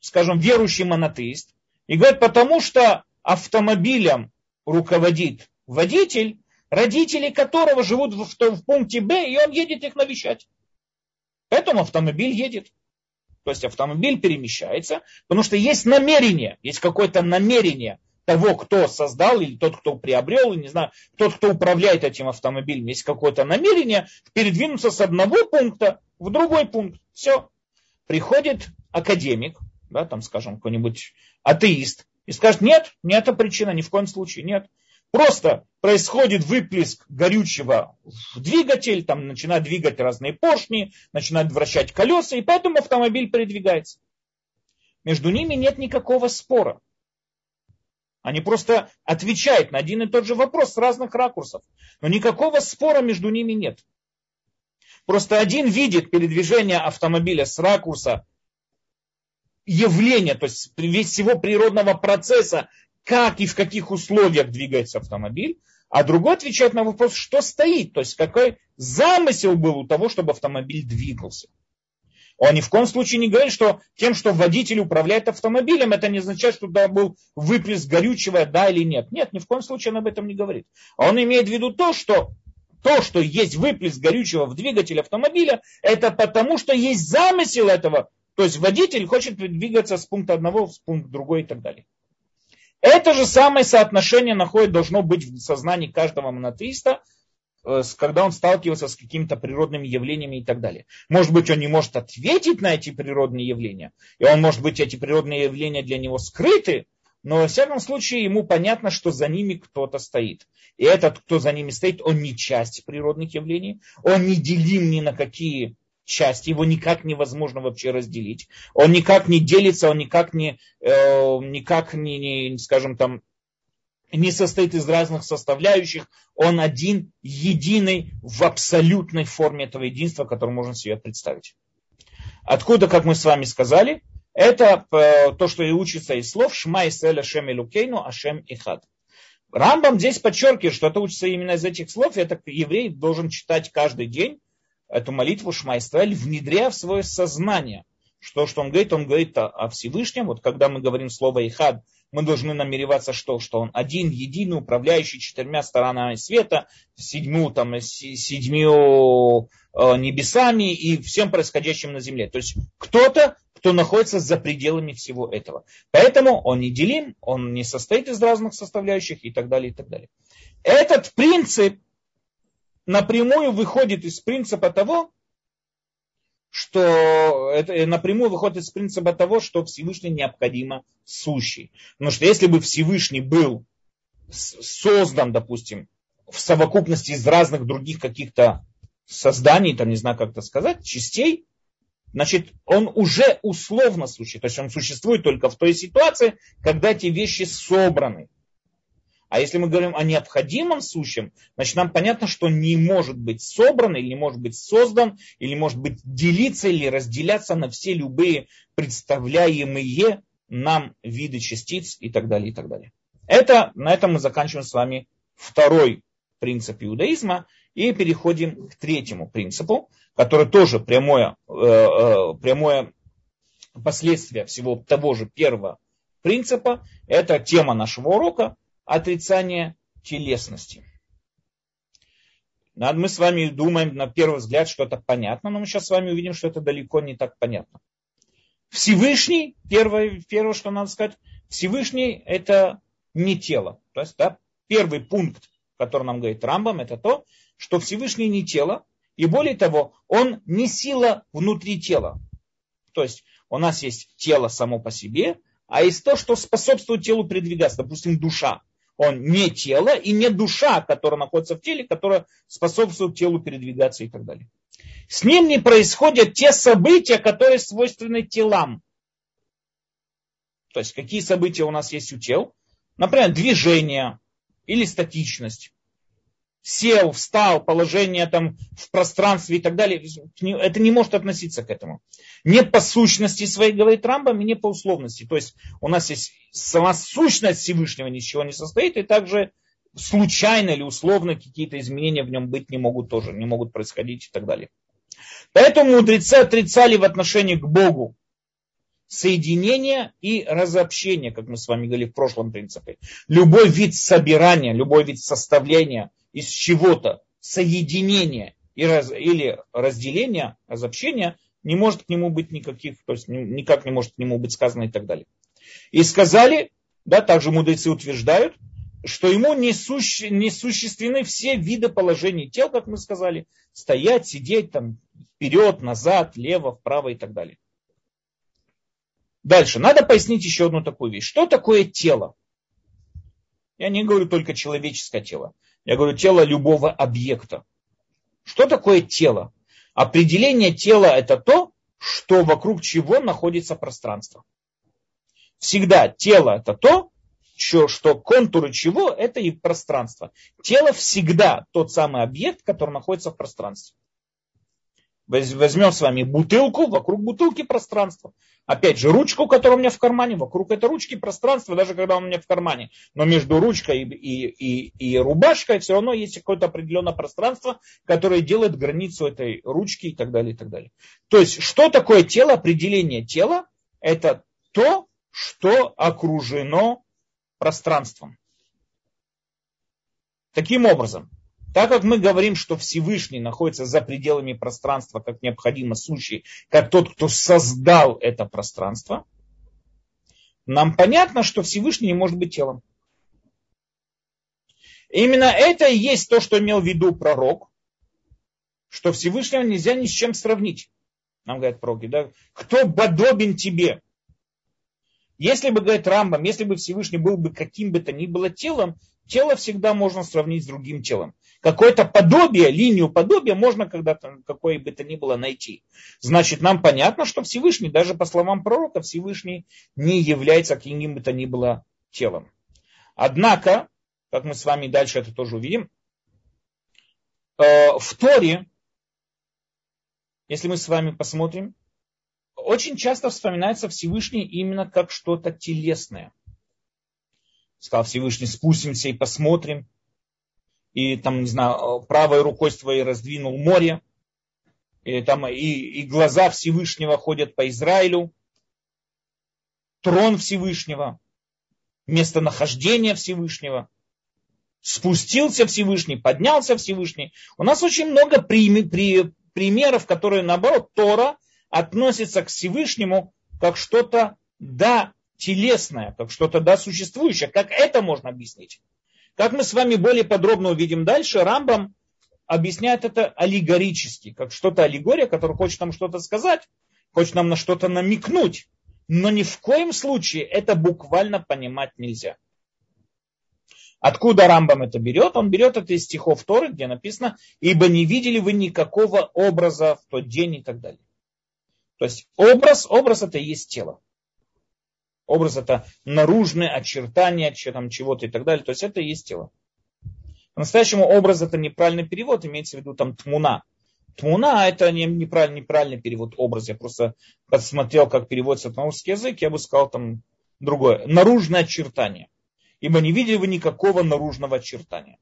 скажем, верующий монотеист и говорит, потому что автомобилем руководит водитель, родители которого живут в, в, в пункте Б, и он едет их навещать. Поэтому автомобиль едет. То есть автомобиль перемещается, потому что есть намерение, есть какое-то намерение того, кто создал, или тот, кто приобрел, или не знаю, тот, кто управляет этим автомобилем, есть какое-то намерение передвинуться с одного пункта в другой пункт. Все. Приходит академик, да, там, скажем, какой-нибудь атеист, и скажет, нет, не это причина, ни в коем случае, нет. Просто происходит выплеск горючего в двигатель, там начинают двигать разные поршни, начинают вращать колеса, и поэтому автомобиль передвигается. Между ними нет никакого спора. Они просто отвечают на один и тот же вопрос с разных ракурсов. Но никакого спора между ними нет. Просто один видит передвижение автомобиля с ракурса явления, то есть всего природного процесса, как и в каких условиях двигается автомобиль, а другой отвечает на вопрос, что стоит, то есть какой замысел был у того, чтобы автомобиль двигался. Он ни в коем случае не говорит, что тем, что водитель управляет автомобилем, это не означает, что да, был выплеск горючего, да или нет. Нет, ни в коем случае он об этом не говорит. А он имеет в виду то, что то, что есть выплеск горючего в двигателе автомобиля, это потому, что есть замысел этого. То есть водитель хочет двигаться с пункта одного в пункт другой и так далее. Это же самое соотношение находит, должно быть в сознании каждого монотеиста, э, когда он сталкивается с какими-то природными явлениями и так далее. Может быть, он не может ответить на эти природные явления, и он, может быть, эти природные явления для него скрыты, но, во всяком случае, ему понятно, что за ними кто-то стоит. И этот, кто за ними стоит, он не часть природных явлений, он не делим ни на какие часть, его никак невозможно вообще разделить. Он никак не делится, он никак не, э, никак не, не, скажем там, не состоит из разных составляющих, он один, единый в абсолютной форме этого единства, которое можно себе представить. Откуда, как мы с вами сказали, это э, то, что и учится из слов «Шма Исраэль Ашем Илукейну Ашем Ихад». Рамбам здесь подчеркивает, что это учится именно из этих слов, и это еврей должен читать каждый день, эту молитву Шма Исраэль, внедряя в свое сознание. Что, что он говорит? Он говорит о, о Всевышнем. Вот когда мы говорим слово «Ихад», мы должны намереваться, что, что он один, единый, управляющий четырьмя сторонами света, седьму, там, седьмью э, небесами и всем происходящим на земле. То есть кто-то, кто находится за пределами всего этого. Поэтому он не делим, он не состоит из разных составляющих и так далее, и так далее. Этот принцип напрямую выходит из принципа того, что это напрямую выходит из принципа того, что Всевышний необходимо сущий. Потому что если бы Всевышний был создан, допустим, в совокупности из разных других каких-то созданий, там не знаю как это сказать, частей, значит, он уже условно сущий. То есть он существует только в той ситуации, когда эти вещи собраны. А если мы говорим о необходимом сущем, значит нам понятно, что не может быть собран, или не может быть создан, или может быть делиться или разделяться на все любые представляемые нам виды частиц и так далее, и так далее. Это, на этом мы заканчиваем с вами второй принцип иудаизма и переходим к третьему принципу, который тоже прямое, э, э, прямое последствие всего того же первого принципа. Это тема нашего урока отрицание телесности. Мы с вами думаем на первый взгляд, что это понятно, но мы сейчас с вами увидим, что это далеко не так понятно. Всевышний, первое, первое, что надо сказать, Всевышний это не тело. То есть, да, первый пункт, который нам говорит Рамбам, это то, что Всевышний не тело, и более того, он не сила внутри тела. То есть у нас есть тело само по себе, а есть то, что способствует телу передвигаться, допустим, душа. Он не тело и не душа, которая находится в теле, которая способствует телу передвигаться и так далее. С ним не происходят те события, которые свойственны телам. То есть какие события у нас есть у тел? Например, движение или статичность сел, встал, положение там в пространстве и так далее, это не может относиться к этому. Не по сущности своей, говорит Рамбам, и не по условности. То есть у нас есть сама сущность Всевышнего ничего не состоит, и также случайно или условно какие-то изменения в нем быть не могут тоже, не могут происходить и так далее. Поэтому мудрецы отрицали в отношении к Богу соединение и разобщение, как мы с вами говорили в прошлом принципе. Любой вид собирания, любой вид составления из чего-то соединения и раз, или разделения, разобщения, не может к нему быть никаких, то есть никак не может к нему быть сказано и так далее. И сказали, да, также мудрецы утверждают, что ему не, суще, не существенны все виды положений тел, как мы сказали, стоять, сидеть, там, вперед, назад, лево, вправо и так далее. Дальше, надо пояснить еще одну такую вещь. Что такое тело? Я не говорю только человеческое тело. Я говорю тело любого объекта. Что такое тело? Определение тела это то, что вокруг чего находится пространство. Всегда тело это то, что контуры чего это и пространство. Тело всегда тот самый объект, который находится в пространстве. Возьмем с вами бутылку, вокруг бутылки пространство. Опять же, ручку, которая у меня в кармане, вокруг этой ручки пространство, даже когда у меня в кармане. Но между ручкой и, и, и, и рубашкой все равно есть какое-то определенное пространство, которое делает границу этой ручки и так далее, и так далее. То есть, что такое тело? Определение тела – это то, что окружено пространством. Таким образом, так как мы говорим, что Всевышний находится за пределами пространства, как необходимо сущий, как тот, кто создал это пространство, нам понятно, что Всевышний не может быть телом. именно это и есть то, что имел в виду пророк, что Всевышнего нельзя ни с чем сравнить. Нам говорят пророки, да? Кто подобен тебе? Если бы, говорит Рамбам, если бы Всевышний был бы каким бы то ни было телом, тело всегда можно сравнить с другим телом какое-то подобие, линию подобия можно когда-то, какое бы то ни было, найти. Значит, нам понятно, что Всевышний, даже по словам пророка, Всевышний не является каким бы то ни было телом. Однако, как мы с вами дальше это тоже увидим, э, в Торе, если мы с вами посмотрим, очень часто вспоминается Всевышний именно как что-то телесное. Сказал Всевышний, спустимся и посмотрим и там, не знаю, правой рукой своей раздвинул море, и, там, и, и глаза Всевышнего ходят по Израилю, трон Всевышнего, местонахождение Всевышнего, спустился Всевышний, поднялся Всевышний. У нас очень много при, при, примеров, которые, наоборот, Тора относится к Всевышнему как что-то, да, телесное, как что-то, да, существующее. Как это можно объяснить? Как мы с вами более подробно увидим дальше, Рамбам объясняет это аллегорически, как что-то аллегория, которая хочет нам что-то сказать. хочет нам на что-то намекнуть, но ни в коем случае это буквально понимать нельзя. Откуда Рамбам это берет? Он берет это из стихов Торы, где написано, ибо не видели вы никакого образа в тот день и так далее. То есть образ, образ это и есть тело. Образ это наружное очертание там, чего-то и так далее. То есть это и есть тело. По-настоящему образ это неправильный перевод, имеется в виду там тмуна. Тмуна это не, неправильный, неправильный перевод образ. Я просто посмотрел, как переводится на русский язык, я бы сказал там другое. Наружное очертание ибо не видели вы никакого наружного очертания.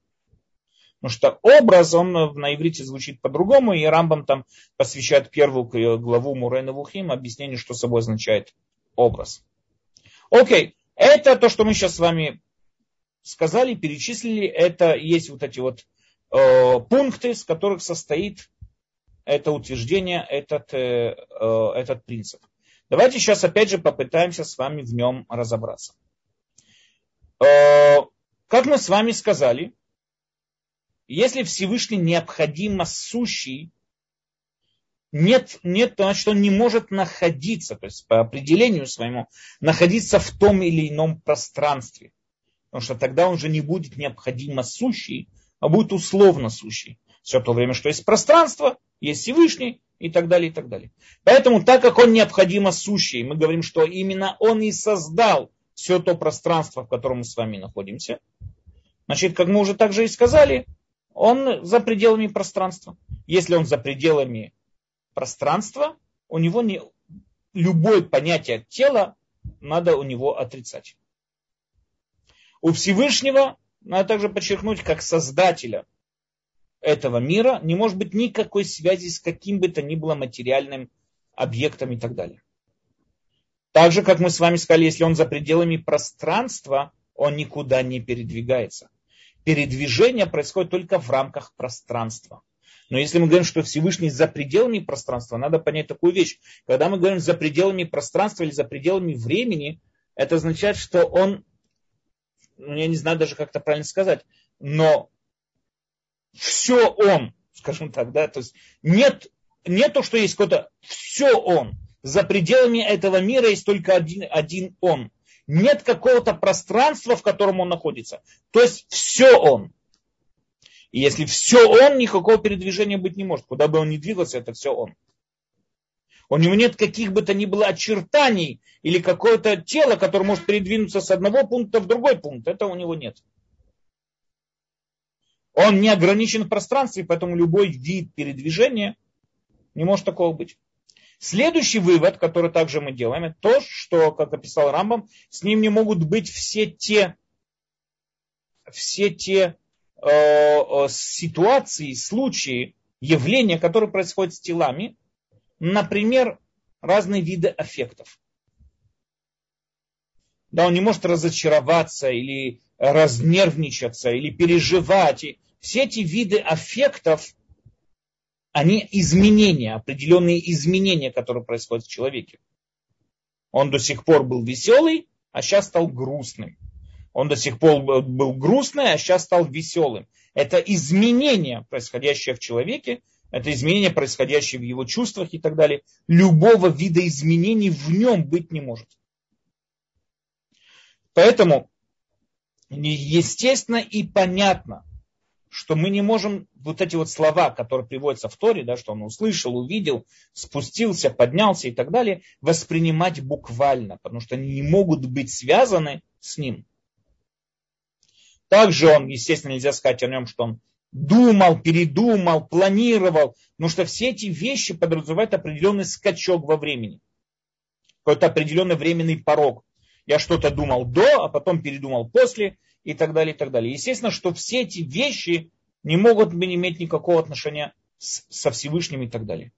Потому что образ, он на иврите звучит по-другому, и Рамбам там посвящает первую главу Мурена Вухим объяснению, что собой означает образ. Окей, это то, что мы сейчас с вами сказали, перечислили. Это есть вот эти вот э, пункты, из которых состоит это утверждение, этот, э, э, этот принцип. Давайте сейчас опять же попытаемся с вами в нем разобраться. Э, как мы с вами сказали, если Всевышний необходимо сущий, нет, нет, значит, он не может находиться, то есть по определению своему, находиться в том или ином пространстве. Потому что тогда он же не будет необходимо сущий, а будет условно сущий. Все то время, что есть пространство, есть Всевышний и так далее, и так далее. Поэтому, так как он необходимо сущий, мы говорим, что именно он и создал все то пространство, в котором мы с вами находимся. Значит, как мы уже также и сказали, он за пределами пространства. Если он за пределами пространства, у него не, любое понятие тела надо у него отрицать. У Всевышнего, надо также подчеркнуть, как создателя этого мира, не может быть никакой связи с каким бы то ни было материальным объектом и так далее. Так же, как мы с вами сказали, если он за пределами пространства, он никуда не передвигается. Передвижение происходит только в рамках пространства. Но если мы говорим, что Всевышний за пределами пространства, надо понять такую вещь. Когда мы говорим за пределами пространства или за пределами времени, это означает, что он, ну, я не знаю даже, как это правильно сказать, но все он, скажем так, да, то есть нет, не то, что есть какой-то, все он за пределами этого мира есть только один, один он. Нет какого-то пространства, в котором он находится. То есть все он. И если все он, никакого передвижения быть не может. Куда бы он ни двигался, это все он. У него нет каких бы то ни было очертаний или какое-то тело, которое может передвинуться с одного пункта в другой пункт. Это у него нет. Он не ограничен в пространстве, поэтому любой вид передвижения не может такого быть. Следующий вывод, который также мы делаем, это то, что, как описал Рамбам, с ним не могут быть все те, все те ситуации, случаи, явления, которые происходят с телами, например, разные виды аффектов. Да, он не может разочароваться или разнервничаться или переживать. И все эти виды аффектов, они изменения, определенные изменения, которые происходят в человеке. Он до сих пор был веселый, а сейчас стал грустным. Он до сих пор был грустный, а сейчас стал веселым. Это изменение, происходящее в человеке, это изменение, происходящее в его чувствах и так далее. Любого вида изменений в нем быть не может. Поэтому естественно и понятно, что мы не можем вот эти вот слова, которые приводятся в Торе, да, что он услышал, увидел, спустился, поднялся и так далее, воспринимать буквально, потому что они не могут быть связаны с ним. Также он, естественно, нельзя сказать о нем, что он думал, передумал, планировал, потому что все эти вещи подразумевают определенный скачок во времени. Какой-то определенный временный порог. Я что-то думал до, а потом передумал после, и так далее, и так далее. Естественно, что все эти вещи не могут иметь никакого отношения с, со Всевышним и так далее.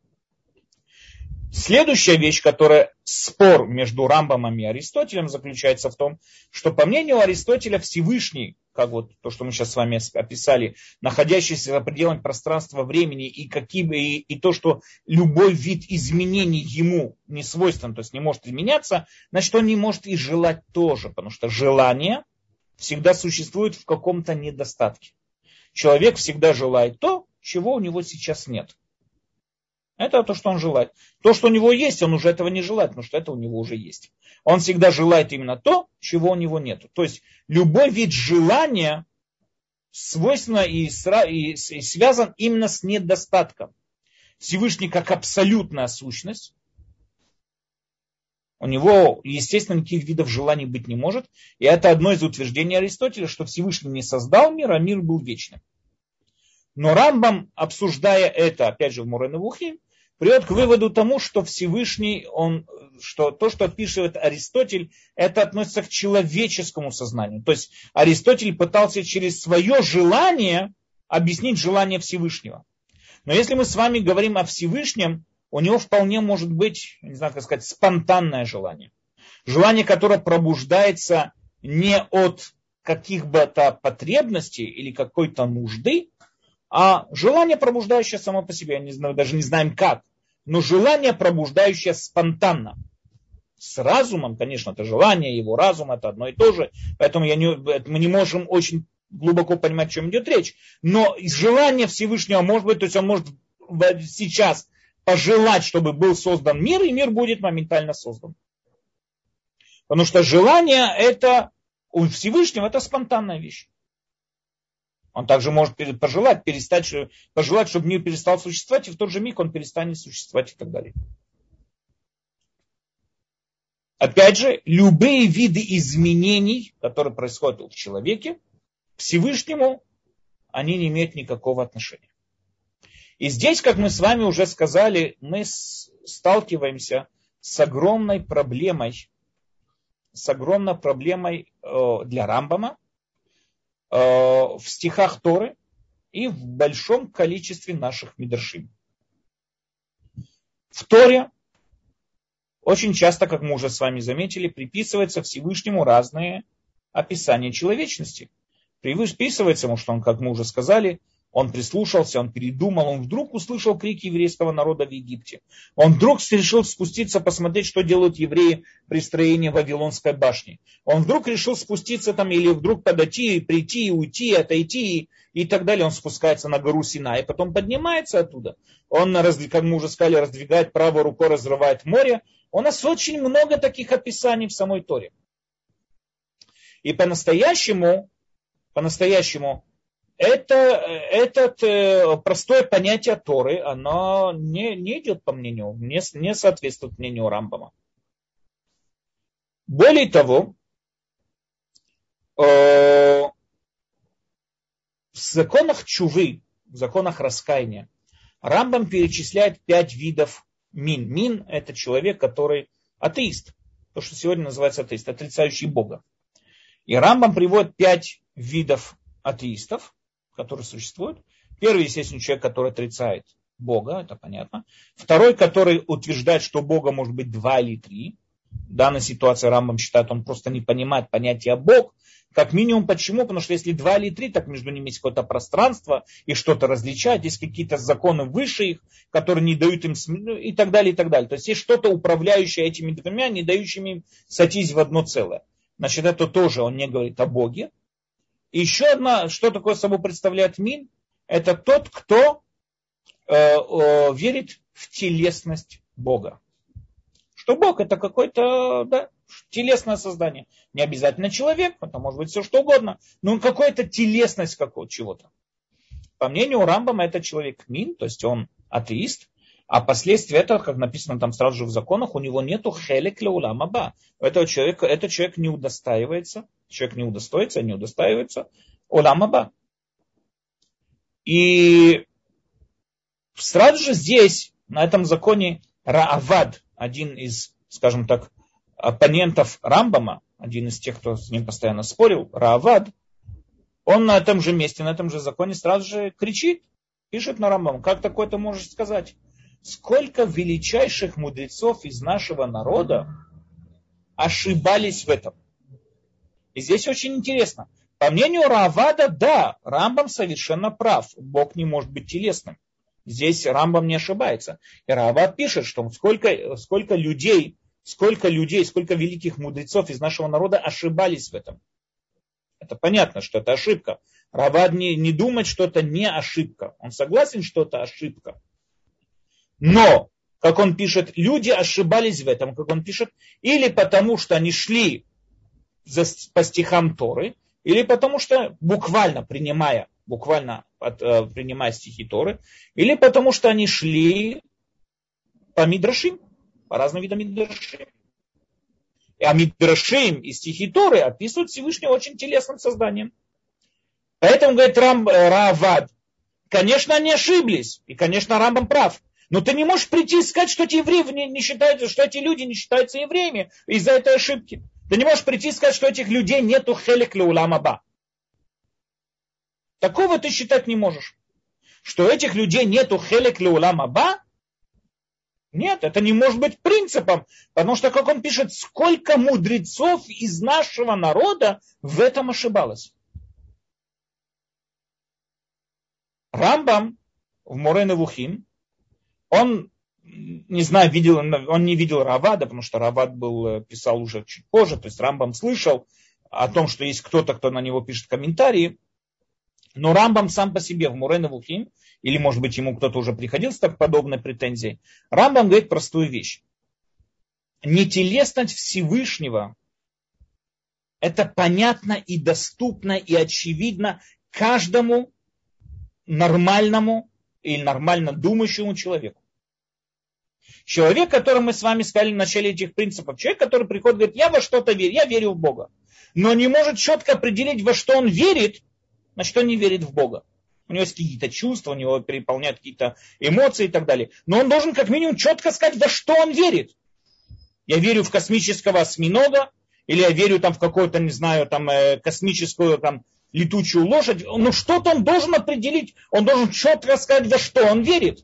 Следующая вещь, которая спор между Рамбамом и Аристотелем заключается в том, что по мнению Аристотеля Всевышний, как вот то, что мы сейчас с вами описали, находящийся за пределами пространства времени и, какие, и, и то, что любой вид изменений ему не свойствен, то есть не может изменяться, значит он не может и желать тоже, потому что желание всегда существует в каком-то недостатке. Человек всегда желает то, чего у него сейчас нет. Это то, что он желает. То, что у него есть, он уже этого не желает, потому что это у него уже есть. Он всегда желает именно то, чего у него нет. То есть любой вид желания свойственно и, и, и связан именно с недостатком. Всевышний как абсолютная сущность, у него, естественно, никаких видов желаний быть не может. И это одно из утверждений Аристотеля, что Всевышний не создал мир, а мир был вечным. Но Рамбам, обсуждая это, опять же, в Муреновухе, приводит к выводу тому, что Всевышний, он, что то, что описывает Аристотель, это относится к человеческому сознанию. То есть Аристотель пытался через свое желание объяснить желание Всевышнего. Но если мы с вами говорим о Всевышнем, у него вполне может быть, не знаю, как сказать, спонтанное желание. Желание, которое пробуждается не от каких бы то потребностей или какой-то нужды, а желание, пробуждающее само по себе, не знаю, даже не знаем как, но желание, пробуждающее спонтанно. С разумом, конечно, это желание, его разум, это одно и то же, поэтому я не, мы не можем очень глубоко понимать, о чем идет речь. Но желание Всевышнего может быть, то есть он может сейчас пожелать, чтобы был создан мир, и мир будет моментально создан. Потому что желание это у Всевышнего это спонтанная вещь. Он также может пожелать, перестать, пожелать, чтобы мир перестал существовать, и в тот же миг он перестанет существовать и так далее. Опять же, любые виды изменений, которые происходят в человеке, Всевышнему, они не имеют никакого отношения. И здесь, как мы с вами уже сказали, мы сталкиваемся с огромной проблемой, с огромной проблемой э, для Рамбама э, в стихах Торы и в большом количестве наших мидршим. В Торе очень часто, как мы уже с вами заметили, приписывается Всевышнему разные описания человечности. Приписывается ему, что он, как мы уже сказали, он прислушался, он передумал, он вдруг услышал крики еврейского народа в Египте. Он вдруг решил спуститься, посмотреть, что делают евреи при строении Вавилонской башни. Он вдруг решил спуститься там или вдруг подойти, прийти, уйти, отойти и так далее. Он спускается на гору Сина и потом поднимается оттуда. Он, как мы уже сказали, раздвигает правой рукой, разрывает море. У нас очень много таких описаний в самой Торе. И по-настоящему, по-настоящему это, этот э, простое понятие Торы, оно не, не идет по мнению, не, не соответствует мнению Рамбама. Более того, э, в законах чувы, в законах раскаяния, Рамбам перечисляет пять видов мин. Мин – это человек, который атеист. То, что сегодня называется атеист, отрицающий Бога. И Рамбам приводит пять видов атеистов который существует. Первый, естественно, человек, который отрицает Бога, это понятно. Второй, который утверждает, что Бога может быть два или три. В данной ситуации Рамбам считает, он просто не понимает понятия Бог. Как минимум, почему? Потому что если два или три, так между ними есть какое-то пространство и что-то различает. Есть какие-то законы выше их, которые не дают им ну, и так далее, и так далее. То есть есть что-то управляющее этими двумя, не дающими им сойтись в одно целое. Значит, это тоже он не говорит о Боге. Еще одна, что такое собой представляет мин, это тот, кто э, э, верит в телесность Бога. Что Бог это какое-то да, телесное создание. Не обязательно человек, это может быть все что угодно, но какая-то телесность какого-то чего-то. По мнению Рамбама, это человек мин, то есть он атеист, а последствия этого, как написано там сразу же в законах, у него нету хелек леулама У этого человека, этот человек не удостаивается, человек не удостоится, не удостаивается уламаба. И сразу же здесь, на этом законе, Раавад, один из, скажем так, оппонентов Рамбама, один из тех, кто с ним постоянно спорил, Раавад, он на этом же месте, на этом же законе сразу же кричит, пишет на Рамбам, как такое ты можешь сказать? сколько величайших мудрецов из нашего народа ошибались в этом. И здесь очень интересно. По мнению Равада, да, Рамбам совершенно прав. Бог не может быть телесным. Здесь Рамбам не ошибается. И Равад пишет, что сколько, сколько людей, сколько людей, сколько великих мудрецов из нашего народа ошибались в этом. Это понятно, что это ошибка. Равад не, не думает, что это не ошибка. Он согласен, что это ошибка. Но, как он пишет, люди ошибались в этом, как он пишет, или потому что они шли за, по стихам Торы, или потому что буквально принимая, буквально от, э, принимая стихи Торы, или потому что они шли по Мидрашим, по разным видам Мидрашим. А Мидрашим и стихи Торы описывают Всевышнего очень телесным созданием. Поэтому, говорит Рам, э, Равад, конечно, они ошиблись, и, конечно, Рамбам прав. Но ты не можешь прийти и сказать, что эти евреи не, не считаются, что эти люди не считаются евреями из-за этой ошибки. Ты не можешь прийти и сказать, что этих людей нету хелек уламаба. Такого ты считать не можешь. Что этих людей нету хелек уламаба, нет, это не может быть принципом, потому что, как он пишет, сколько мудрецов из нашего народа в этом ошибалось. Рамбам в Морене Вухим, он, не знаю, видел, он не видел Равада, потому что Равад был, э, писал уже чуть позже, то есть Рамбам слышал о том, что есть кто-то, кто на него пишет комментарии, но Рамбам сам по себе в Мурене Вухим, или может быть ему кто-то уже приходил с так подобной претензией, Рамбам говорит простую вещь. Нетелесность Всевышнего это понятно и доступно и очевидно каждому нормальному или нормально думающему человеку. Человек, который мы с вами сказали в начале этих принципов, человек, который приходит говорит, я во что-то верю, я верю в Бога, но не может четко определить, во что он верит, значит, он не верит в Бога. У него есть какие-то чувства, у него переполняют какие-то эмоции и так далее. Но он должен как минимум четко сказать, во что он верит. Я верю в космического осьминога, или я верю там в какую-то, не знаю, там э, космическую там летучую лошадь, ну что-то он должен определить, он должен четко сказать, во что он верит.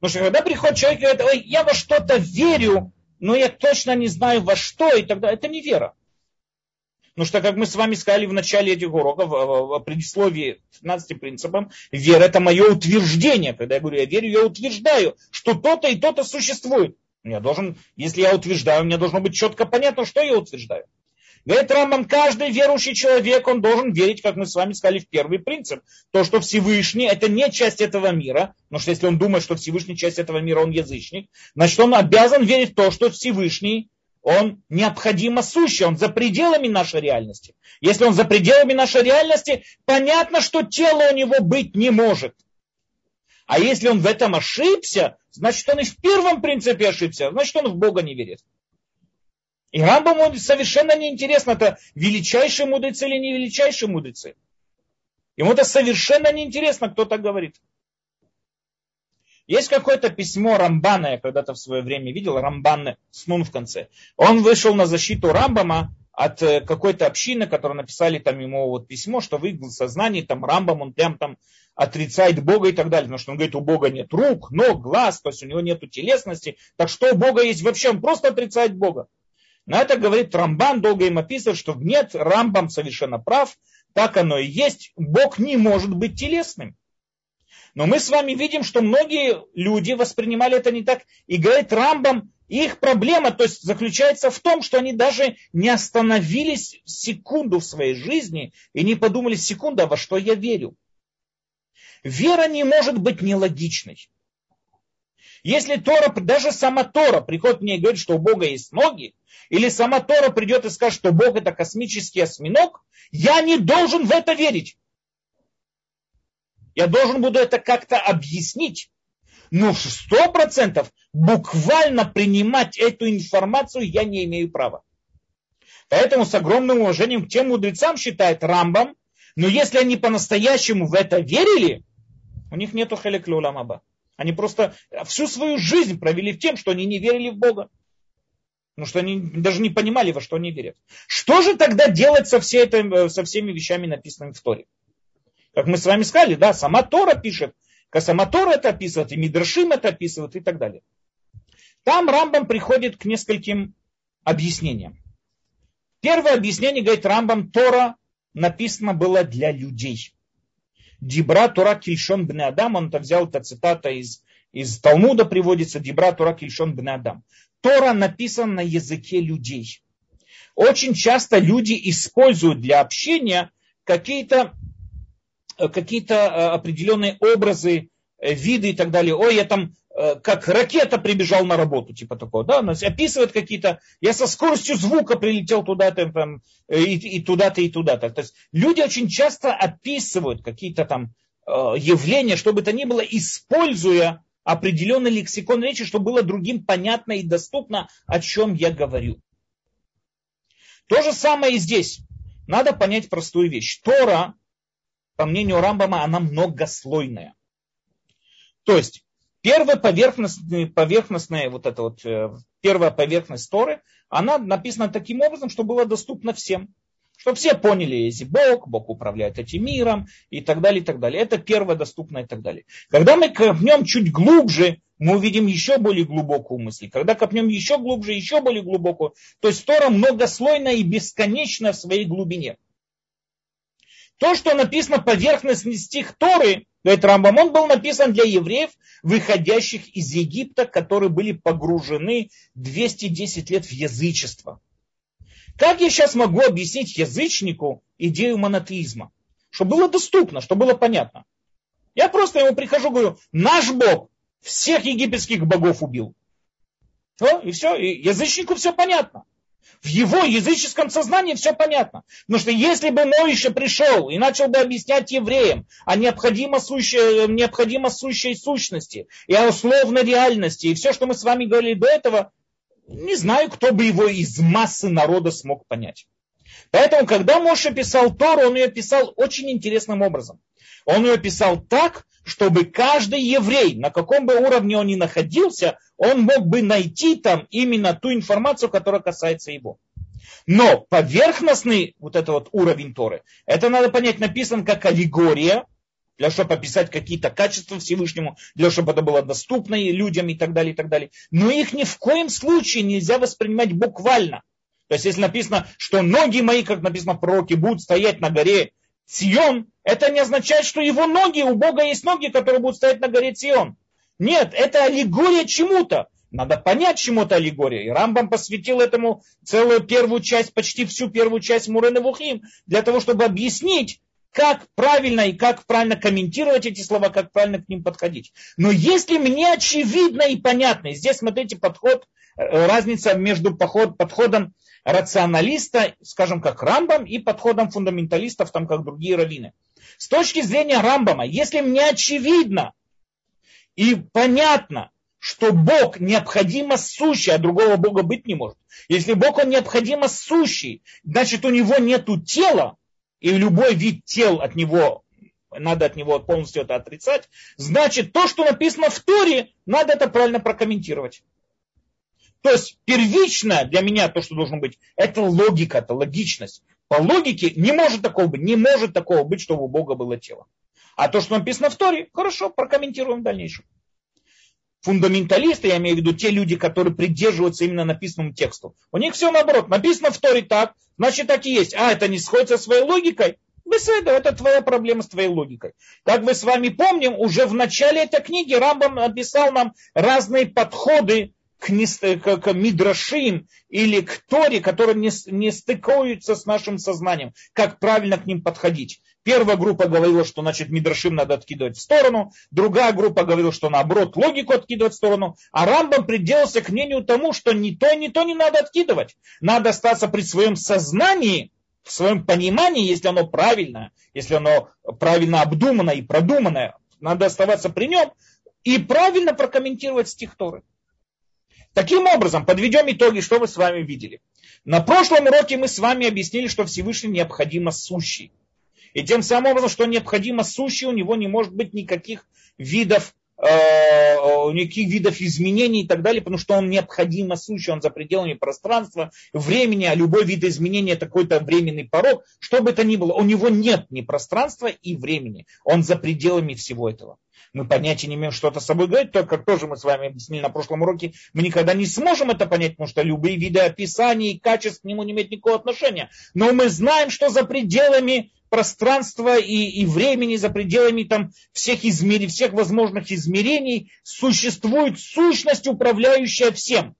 Потому что когда приходит человек и говорит, ой, я во что-то верю, но я точно не знаю во что, и тогда это не вера. Потому что, как мы с вами сказали в начале этих уроков, в предисловии 15 принципам, вера это мое утверждение. Когда я говорю, я верю, я утверждаю, что то-то и то-то существует. Я должен, если я утверждаю, мне должно быть четко понятно, что я утверждаю. Говорит Рамбам, каждый верующий человек, он должен верить, как мы с вами сказали, в первый принцип. То, что Всевышний, это не часть этого мира. Потому что если он думает, что Всевышний часть этого мира, он язычник. Значит, он обязан верить в то, что Всевышний, он необходимо сущий, он за пределами нашей реальности. Если он за пределами нашей реальности, понятно, что тело у него быть не может. А если он в этом ошибся, значит, он и в первом принципе ошибся, значит, он в Бога не верит. И Рамбаму совершенно неинтересно, это величайшие мудрецы или не величайшие мудрецы. Ему это совершенно неинтересно, кто так говорит. Есть какое-то письмо Рамбана, я когда-то в свое время видел, Рамбан с нун в конце. Он вышел на защиту Рамбама от э, какой-то общины, которые написали там ему вот письмо, что в их сознании там Рамбам, он прям там отрицает Бога и так далее. Потому что он говорит, у Бога нет рук, ног, глаз, то есть у него нет телесности. Так что у Бога есть вообще? Он просто отрицает Бога. На это говорит Рамбан, долго им описывает, что нет, Рамбам совершенно прав, так оно и есть, Бог не может быть телесным. Но мы с вами видим, что многие люди воспринимали это не так. И говорит Рамбам, их проблема то есть, заключается в том, что они даже не остановились секунду в своей жизни и не подумали секунду, а во что я верю. Вера не может быть нелогичной. Если Тора, даже сама Тора приходит мне и говорит, что у Бога есть ноги, или сама Тора придет и скажет, что Бог это космический осьминог, я не должен в это верить. Я должен буду это как-то объяснить. Но сто процентов буквально принимать эту информацию я не имею права. Поэтому с огромным уважением к тем мудрецам считает Рамбам, но если они по-настоящему в это верили, у них нету хелеклюламаба. Они просто всю свою жизнь провели в тем, что они не верили в Бога. Потому что они даже не понимали, во что они верят. Что же тогда делать со, всей этой, со всеми вещами, написанными в Торе? Как мы с вами сказали, да, сама Тора пишет, сама Тора это описывает, и Мидрашим это описывает и так далее. Там Рамбам приходит к нескольким объяснениям. Первое объяснение, говорит Рамбам, Тора написано было для людей. Дибра Тора Кильшон Бне Адам, он это взял, это цитата из, из Талмуда приводится, Дибра Тора Кильшон Бне Адам. Тора написан на языке людей. Очень часто люди используют для общения какие-то какие определенные образы, э, виды и так далее. Ой, я там э, как ракета прибежал на работу, типа такого, да, он описывает какие-то, я со скоростью звука прилетел туда-то, там, и, и туда-то, и туда-то. То есть люди очень часто описывают какие-то там э, явления, что бы то ни было, используя определенный лексикон речи, чтобы было другим понятно и доступно, о чем я говорю. То же самое и здесь. Надо понять простую вещь. Тора, по мнению Рамбама, она многослойная. То есть, первая поверхностная, поверхностная вот эта вот, э, первая поверхность Торы, она написана таким образом, что было доступно всем. Чтобы все поняли, есть Бог, Бог управляет этим миром и так далее, и так далее. Это первое доступное и так далее. Когда мы копнем чуть глубже, мы увидим еще более глубокую мысль. Когда копнем еще глубже, еще более глубокую, то есть Тора многослойная и бесконечная в своей глубине. То, что написано поверхностный стих Торы, говорит Рамбам, он был написан для евреев, выходящих из Египта, которые были погружены 210 лет в язычество. Как я сейчас могу объяснить язычнику идею монотеизма? Чтобы было доступно, чтобы было понятно. Я просто ему прихожу, говорю, наш Бог всех египетских богов убил. О, и все, и язычнику все понятно. В его языческом сознании все понятно. Потому что если бы Моиша пришел и начал бы объяснять евреям о необходимо сущей, необходимо сущей сущности и о условной реальности, и все, что мы с вами говорили до этого, не знаю, кто бы его из массы народа смог понять. Поэтому, когда Моша писал Тору, он ее писал очень интересным образом. Он ее писал так, чтобы каждый еврей, на каком бы уровне он ни находился, он мог бы найти там именно ту информацию, которая касается его. Но поверхностный вот этот вот уровень Торы, это надо понять, написан как аллегория, для чтобы описать какие-то качества Всевышнему, для чтобы это было доступно людям и так далее, и так далее. Но их ни в коем случае нельзя воспринимать буквально. То есть, если написано, что ноги мои, как написано в пророке, будут стоять на горе Сион, это не означает, что его ноги, у Бога есть ноги, которые будут стоять на горе Сион. Нет, это аллегория чему-то. Надо понять, чему это аллегория. И Рамбам посвятил этому целую первую часть, почти всю первую часть Мурены Вухим, для того, чтобы объяснить, как правильно и как правильно комментировать эти слова, как правильно к ним подходить. Но если мне очевидно и понятно, здесь смотрите подход, э, разница между подход, подходом рационалиста, скажем, как Рамбам, и подходом фундаменталистов, там, как другие раввины. С точки зрения Рамбама, если мне очевидно и понятно, что Бог необходимо сущий, а другого Бога быть не может. Если Бог он необходимо сущий, значит у него нет тела, и любой вид тел от него, надо от него полностью это отрицать, значит то, что написано в Торе, надо это правильно прокомментировать. То есть первичное для меня то, что должно быть, это логика, это логичность. По логике не может такого быть, не может такого быть, чтобы у Бога было тело. А то, что написано в Торе, хорошо, прокомментируем в дальнейшем. Фундаменталисты, я имею в виду те люди, которые придерживаются именно написанному тексту. У них все наоборот. Написано в Торе так, значит так и есть. А, это не сходится со своей логикой. Беседа, это твоя проблема с твоей логикой. Как мы с вами помним, уже в начале этой книги Рамбам написал нам разные подходы к, не, к, к мидрашим или к Торе, которые не, не стыкуются с нашим сознанием. Как правильно к ним подходить. Первая группа говорила, что значит мидрашим надо откидывать в сторону, другая группа говорила, что наоборот логику откидывать в сторону, а Рамбам приделался к мнению тому, что ни то, ни то не надо откидывать. Надо остаться при своем сознании, в своем понимании, если оно правильное, если оно правильно обдуманное и продуманное, надо оставаться при нем и правильно прокомментировать стих Торы. Таким образом, подведем итоги, что мы с вами видели. На прошлом уроке мы с вами объяснили, что Всевышний необходимо сущий. И тем самым что необходимо сущий, у него не может быть никаких видов, никаких видов изменений и так далее, потому что он необходимо сущий, он за пределами пространства, времени, а любой вид изменения это какой-то временный порог, что бы это ни было, у него нет ни пространства и времени, он за пределами всего этого. Мы понятия не имеем, что это собой говорит, так как тоже мы с вами объяснили на прошлом уроке, мы никогда не сможем это понять, потому что любые виды описаний и качеств к нему не имеют никакого отношения. Но мы знаем, что за пределами пространства и, и времени, за пределами там всех, измер... всех возможных измерений существует сущность, управляющая всем.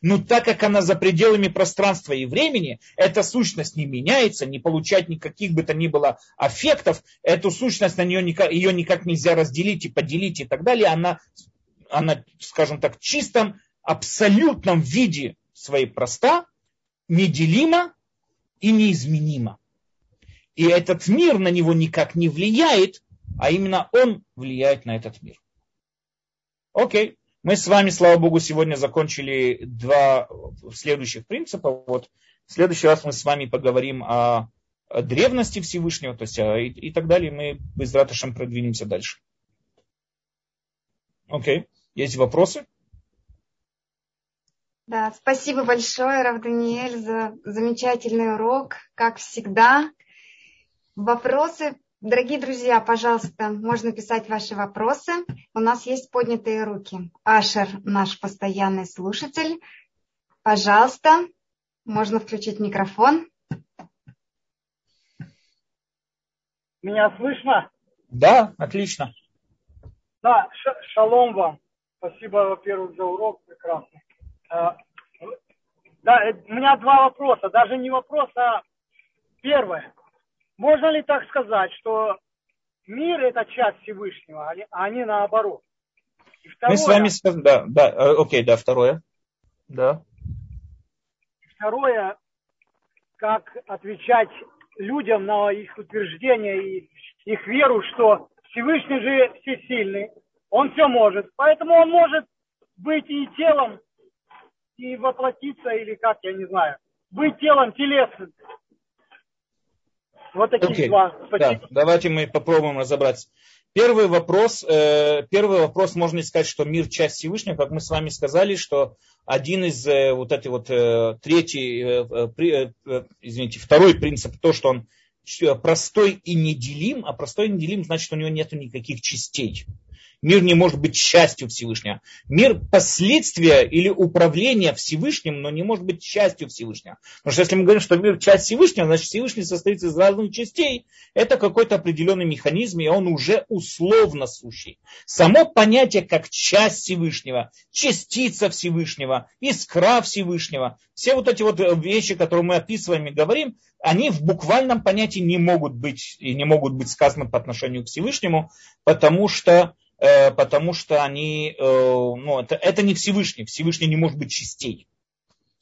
Но так как она за пределами пространства и времени, эта сущность не меняется, не получает никаких бы то ни было аффектов, эту сущность, на нее никак, ее никак нельзя разделить и поделить и так далее, она она, скажем так, чистом, абсолютном виде своей проста, неделима и неизменима. И этот мир на него никак не влияет, а именно он влияет на этот мир. Окей. Мы с вами, слава богу, сегодня закончили два следующих принципа. Вот в следующий раз мы с вами поговорим о, древности Всевышнего, то есть и, и так далее. Мы без ратышем продвинемся дальше. Окей. Есть вопросы? Да, спасибо большое, Рав Даниэль, за замечательный урок, как всегда. Вопросы, дорогие друзья, пожалуйста, можно писать ваши вопросы. У нас есть поднятые руки. Ашер, наш постоянный слушатель, пожалуйста, можно включить микрофон. Меня слышно? Да, отлично. Да, шалом вам. Спасибо, во-первых, за урок прекрасный. А, да, э, у меня два вопроса, даже не вопрос, а первое. Можно ли так сказать, что мир это часть Всевышнего, а не наоборот? второе, Мы с вами скажем, да, да, э, окей, да, второе. Да. Второе, как отвечать людям на их утверждения и их веру, что Всевышний же всесильный, он все может, поэтому он может быть и телом, и воплотиться, или как, я не знаю, быть телом телесным. Вот такие okay. два. Да, давайте мы попробуем разобраться. Первый вопрос, э, первый вопрос, можно сказать, что мир часть Всевышнего, как мы с вами сказали, что один из э, вот этой вот э, третий, э, э, э, извините, второй принцип, то, что он простой и неделим, а простой и неделим значит, у него нет никаких частей. Мир не может быть частью Всевышнего. Мир последствия или управление Всевышним, но не может быть частью Всевышнего. Потому что если мы говорим, что мир часть Всевышнего, значит Всевышний состоит из разных частей. Это какой-то определенный механизм, и он уже условно сущий. Само понятие как часть Всевышнего, частица Всевышнего, искра Всевышнего, все вот эти вот вещи, которые мы описываем и говорим, они в буквальном понятии не могут быть и не могут быть сказаны по отношению к Всевышнему, потому что потому что они, э, ну, это, это не Всевышний, Всевышний не может быть частей.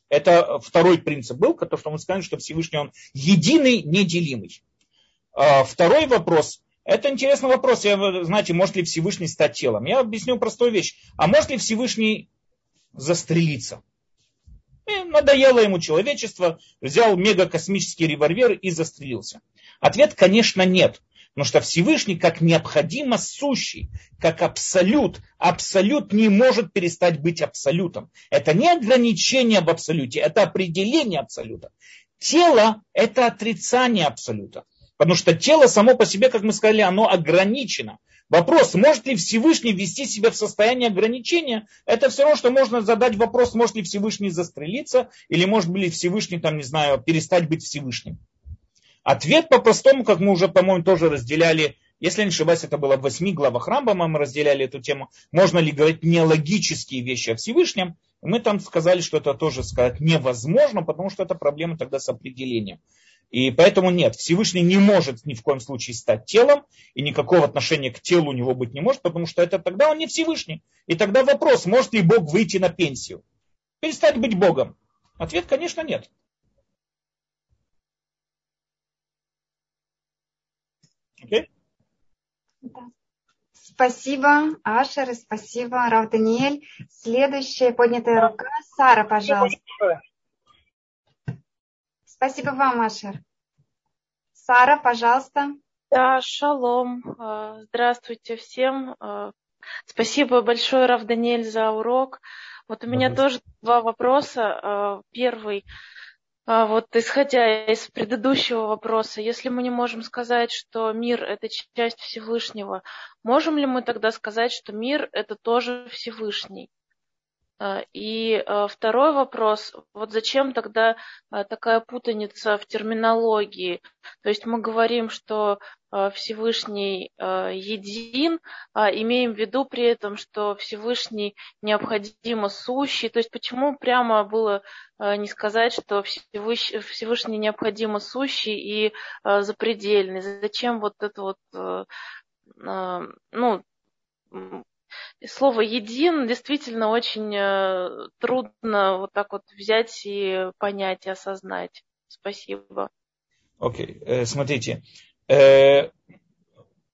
Это второй принцип был, то, что мы сказали, что Всевышний он единый, неделимый. А второй вопрос, это интересный вопрос. Я, знаете, может ли Всевышний стать телом? Я объясню простую вещь. А может ли Всевышний застрелиться? И надоело ему человечество, взял мегакосмический револьвер и застрелился. Ответ, конечно, нет. Потому что Всевышний как необходимо сущий, как абсолют, абсолют не может перестать быть абсолютом. Это не ограничение в абсолюте, это определение абсолюта. Тело – это отрицание абсолюта. Потому что тело само по себе, как мы сказали, оно ограничено. Вопрос, может ли Всевышний ввести себя в состояние ограничения, это все равно, что можно задать вопрос, может ли Всевышний застрелиться, или может ли Всевышний, там, не знаю, перестать быть Всевышним. Ответ по-простому, как мы уже, по-моему, тоже разделяли, если не ошибаюсь, это было в восьми главах Рамбама, мы разделяли эту тему, можно ли говорить нелогические вещи о Всевышнем, мы там сказали, что это тоже сказать невозможно, потому что это проблема тогда с определением. И поэтому нет, Всевышний не может ни в коем случае стать телом, и никакого отношения к телу у него быть не может, потому что это тогда он не Всевышний. И тогда вопрос, может ли Бог выйти на пенсию? Перестать быть Богом? Ответ, конечно, нет. Okay? Спасибо, Ашер, и спасибо, Рав Даниэль. Следующая поднятая рука. Сара, пожалуйста. Спасибо вам, Ашер. Сара, пожалуйста. Да, шалом. А, здравствуйте всем. А, спасибо большое, Рав Даниэль, за урок. Вот у меня тоже два вопроса. А, первый. А вот исходя из предыдущего вопроса, если мы не можем сказать, что мир – это часть Всевышнего, можем ли мы тогда сказать, что мир – это тоже Всевышний? А, и а, второй вопрос, вот зачем тогда такая путаница в терминологии? То есть мы говорим, что Всевышний един, а имеем в виду при этом, что Всевышний необходимо сущий. То есть почему прямо было Э, не сказать, что Всевышний необходимо сущий и э, запредельный. Зачем вот это вот, э, ну, слово «един» действительно очень э, трудно вот так вот взять и понять, и осознать. Спасибо. Окей, okay. Э, смотрите. Э,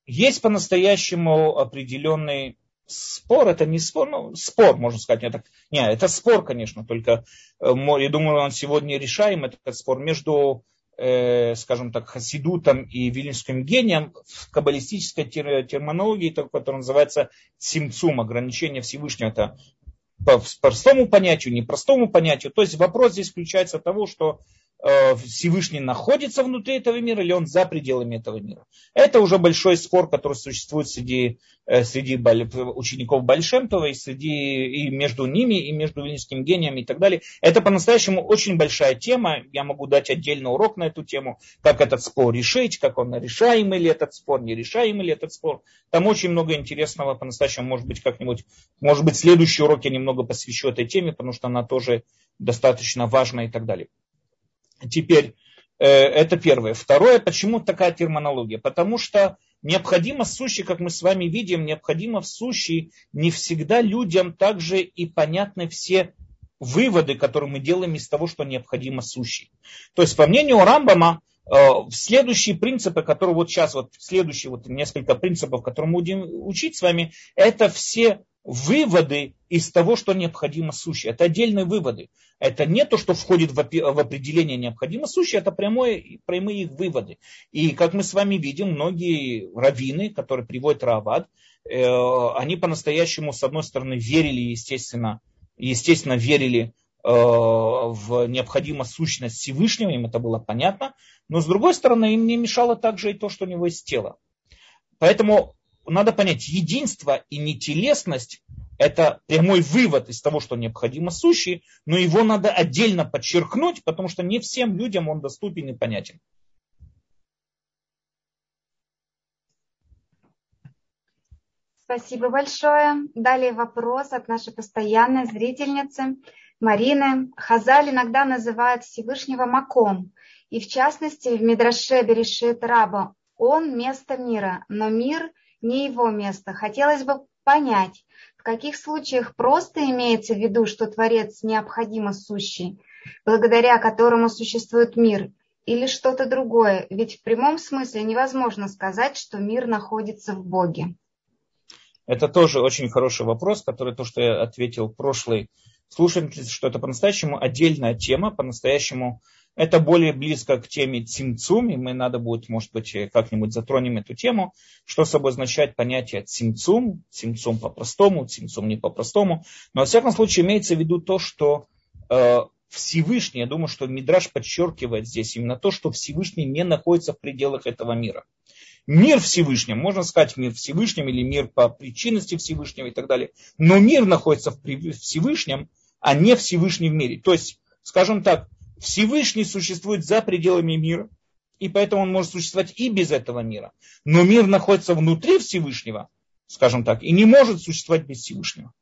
есть по-настоящему определенный спор, это не спор, ну, спор, можно сказать, не, так, не, это спор, конечно, только я думаю, он сегодня решаем, этот спор между э, скажем так, хасидутом и вильнюсским гением в каббалистической терминологии, которая называется симцум, ограничение Всевышнего. Это по простому понятию, непростому понятию. То есть вопрос здесь включается того, что Э, Всевышний находится внутри этого мира или он за пределами этого мира. Это уже большой спор, который существует среди, э, среди учеников Большемтова и, среди, и между ними, и между Вильнюсским гением и так далее. Это по-настоящему очень большая тема. Я могу дать отдельный урок на эту тему, как этот спор решить, как он решаемый ли этот спор, нерешаемый ли этот спор. Там очень много интересного по-настоящему. Может быть, как-нибудь, может быть, следующий урок я немного посвящу этой теме, потому что она тоже достаточно важна и так далее. Теперь, э, это первое. Второе, почему такая терминология? Потому что необходимо в сущи, как мы с вами видим, необходимо в сущи не всегда людям также и понятны все выводы, которые мы делаем из того, что необходимо сущи. То есть, по мнению Рамбама, э, следующие принципы, которые вот сейчас, вот следующие вот несколько принципов, которые мы будем учить с вами, это все выводы из того, что необходимо сущее. Это отдельные выводы. Это не то, что входит в определение необходимо сущее, это прямое, прямые их выводы. И как мы с вами видим, многие раввины, которые приводят Равад, э, они по-настоящему, с одной стороны, верили, естественно, естественно, верили э, в необходимость сущность Всевышнего, им это было понятно, но с другой стороны, им не мешало также и то, что у него есть тело. Поэтому надо понять, единство и нетелесность – это прямой вывод из того, что необходимо сущий, но его надо отдельно подчеркнуть, потому что не всем людям он доступен и понятен. Спасибо большое. Далее вопрос от нашей постоянной зрительницы Марины. Хазаль иногда называет Всевышнего Маком. И в частности в Мидраше Берешит Раба он место мира, но мир – не его место. Хотелось бы понять, в каких случаях просто имеется в виду, что Творец необходимо сущий, благодаря которому существует мир, или что-то другое, ведь в прямом смысле невозможно сказать, что мир находится в Боге. Это тоже очень хороший вопрос, который то, что я ответил в прошлой слушательнице, что это по-настоящему отдельная тема, по-настоящему это более близко к теме цимцум, и мы надо будет, может быть, как-нибудь затронем эту тему, что собой означает понятие цимцум, цимцум по-простому, цимцум не по-простому. Но, во всяком случае, имеется в виду то, что э, Всевышний, я думаю, что Мидраш подчеркивает здесь именно то, что Всевышний не находится в пределах этого мира. Мир Всевышнем, можно сказать мир Всевышнем или мир по причинности Всевышнего и так далее, но мир находится в Всевышнем, а не Всевышний в мире. То есть, скажем так, Всевышний существует за пределами мира, и поэтому он может существовать и без этого мира. Но мир находится внутри Всевышнего, скажем так, и не может существовать без Всевышнего.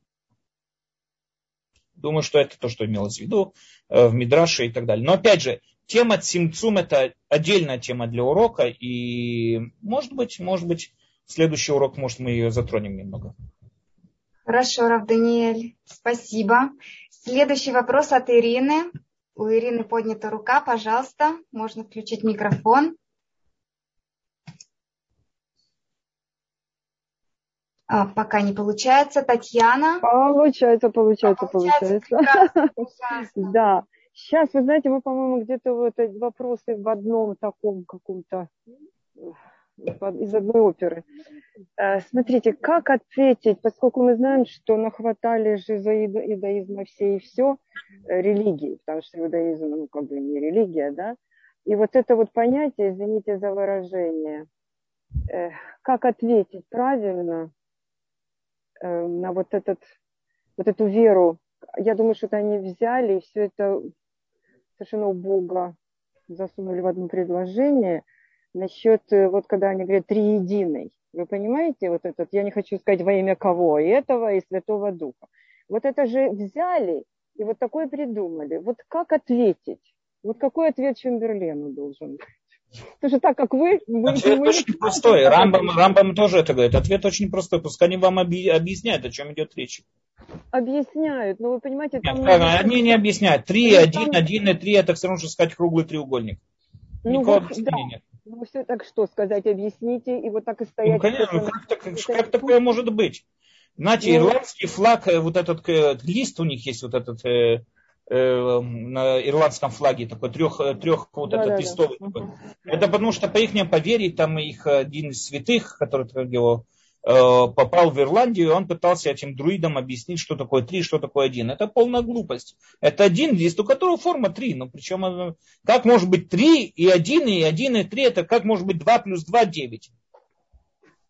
Думаю, что это то, что имелось в виду э, в Мидраше и так далее. Но опять же, тема Цимцум это отдельная тема для урока, и может быть, может быть, следующий урок, может, мы ее затронем немного. Хорошо, Рав Даниэль, спасибо. Следующий вопрос от Ирины. У Ирины поднята рука, пожалуйста, можно включить микрофон. А, пока не получается. Татьяна. Получается, получается, получается. получается. Да. Сейчас, вы знаете, мы, по-моему, где-то вот эти вопросы в одном таком каком-то из одной оперы. Э, смотрите, как ответить, поскольку мы знаем, что нахватали же за иудаизма все и все э, религии, потому что иудаизм, ну, как бы не религия, да, и вот это вот понятие, извините за выражение, э, как ответить правильно на вот, этот, вот эту веру. Я думаю, что это они взяли и все это совершенно убого засунули в одно предложение – насчет, э, вот когда они говорят триединый. Вы понимаете, вот этот, я не хочу сказать во имя кого, и этого, и Святого Духа. Вот это же взяли и вот такое придумали. Вот как ответить? Вот какой ответ Чемберлену должен быть? Потому что так как вы... вы Ответ вы очень простой. Рамбам, Рамбам тоже это говорит. Ответ очень простой. Пускай они вам объясняют, о чем идет речь. Объясняют, но вы понимаете... Там Нет, много... они не объясняют. Три, один, там... один и три, это все равно, что сказать круглый треугольник. Ну, Никакого вот, объяснения да. нет. Ну, все так что сказать, объясните, и вот так и стоять. Ну, конечно, ну, как, так, как такое может быть? Знаете, ну, ирландский флаг, э, вот этот э, лист у них есть, вот этот э, э, на ирландском флаге такой трех, э, трех вот да, этот да, листовый. Да. Такой. Это потому что по их поверье, там их один из святых, который его попал в Ирландию, и он пытался этим друидам объяснить, что такое три, что такое один. Это полная глупость. Это один лист, у которого форма три. Но причем, э, как может быть три и один, и один, и три, это как может быть два плюс два, девять.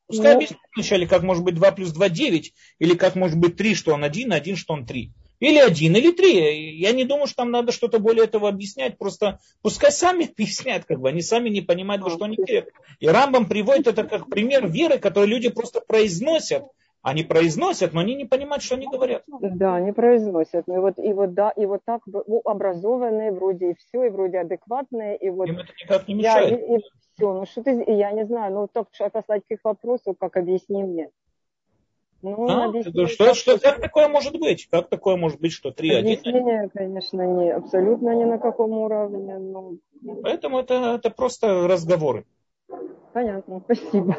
Пускай ну, объяснят вначале, как может быть два плюс два, девять, или как может быть три, что он один, один, что он три. Или один, или три. Я не думаю, что там надо что-то более этого объяснять. Просто пускай сами объяснят, как бы. Они сами не понимают, во что они верят. И Рамбам приводит это как пример веры, который люди просто произносят. Они произносят, но они не понимают, что они говорят. Да, они произносят. Ну, и вот, и вот, да, и вот так ну, образованные вроде и все, и вроде адекватные. И вот, Им это никак не мешает. Я, и, и все. Ну что ты, я не знаю, ну только отослать каких вопросов, как объясни мне. Ну, а? Объяснение, что, что, как такое может быть? Как такое может быть, что 3 Объяснение, конечно, не, абсолютно ни на каком уровне. Но... Поэтому это, это просто разговоры. Понятно, спасибо.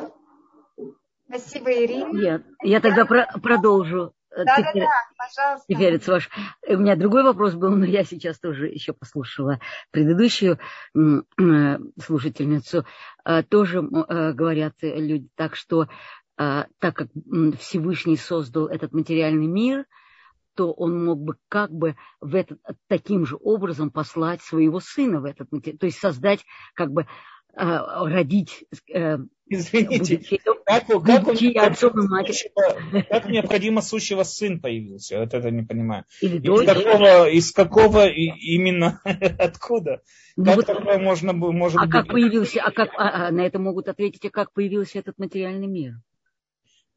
Спасибо, Ирина. Я, я тогда про, продолжу. Да, да, да, пожалуйста. Теперь ваш. У меня другой вопрос был, но я сейчас тоже еще послушала предыдущую э, слушательницу. Э, тоже э, говорят люди так, что а, так как Всевышний создал этот материальный мир, то он мог бы как бы в этот, таким же образом послать своего сына в этот материал, то есть создать как бы а, родить э, Извините, как, как, как, как необходимо сущего сын появился? Вот это не понимаю. Или из, какого, из какого именно, откуда? Ну, как вот, такое можно, может а быть? как появился, а как, а, а, на это могут ответить, а как появился этот материальный мир?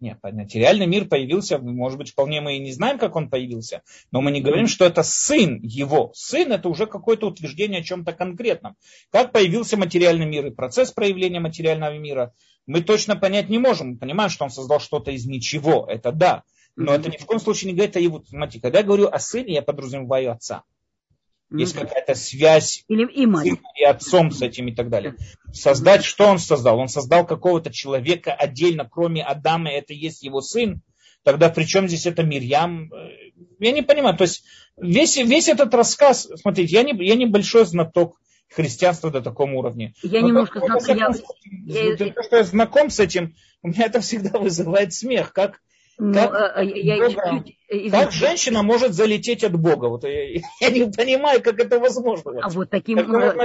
Нет, материальный мир появился, может быть, вполне мы и не знаем, как он появился, но мы не говорим, что это сын его. Сын это уже какое-то утверждение о чем-то конкретном. Как появился материальный мир и процесс проявления материального мира, мы точно понять не можем. Мы понимаем, что он создал что-то из ничего, это да. Но это ни в коем случае не говорит о его... Смотрите, когда я говорю о сыне, я подразумеваю отца. Есть mm какая-то связь Или и, мать. и отцом с этим и так далее. Создать, что он создал? Он создал какого-то человека отдельно, кроме Адама, это есть его сын. Тогда при чем здесь это Мирьям? Я не понимаю. То есть весь, весь этот рассказ, смотрите, я не, я не большой знаток христианства до такого уровня. Я Но немножко знаток. Я... То, что я знаком с этим, у меня это всегда вызывает смех. Как, но, как, а, а, я Бога, чуть-чуть, как женщина может залететь от Бога? Вот я, я не понимаю, как это возможно. А вот таким как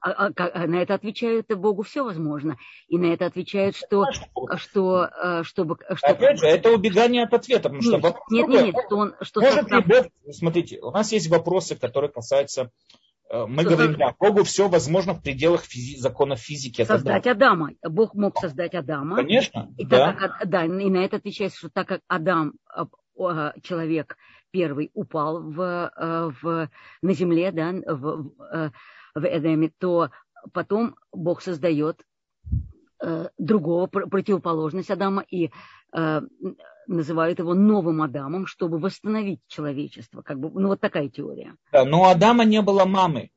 а, а, а, на это отвечают Богу все возможно. И на это отвечают, что, что, что, чтобы, что... Опять же, это убегание от ответа. Потому нет, что нет, нет, нет, что он, что может ли Бог, смотрите, у нас есть вопросы, которые касаются Э, мы что говорим, да, Богу все возможно в пределах физи- законов физики. Создать Адама. Бог мог создать Адама. Конечно. И, да. как, да, и на это отвечает, что так как Адам, э, человек первый, упал в, э, в, на земле, да, в, в Эдеме, то потом Бог создает другого, противоположность Адама, и называют его новым Адамом, чтобы восстановить человечество. Как бы, ну, вот такая теория. Да, но у Адама не было мамы.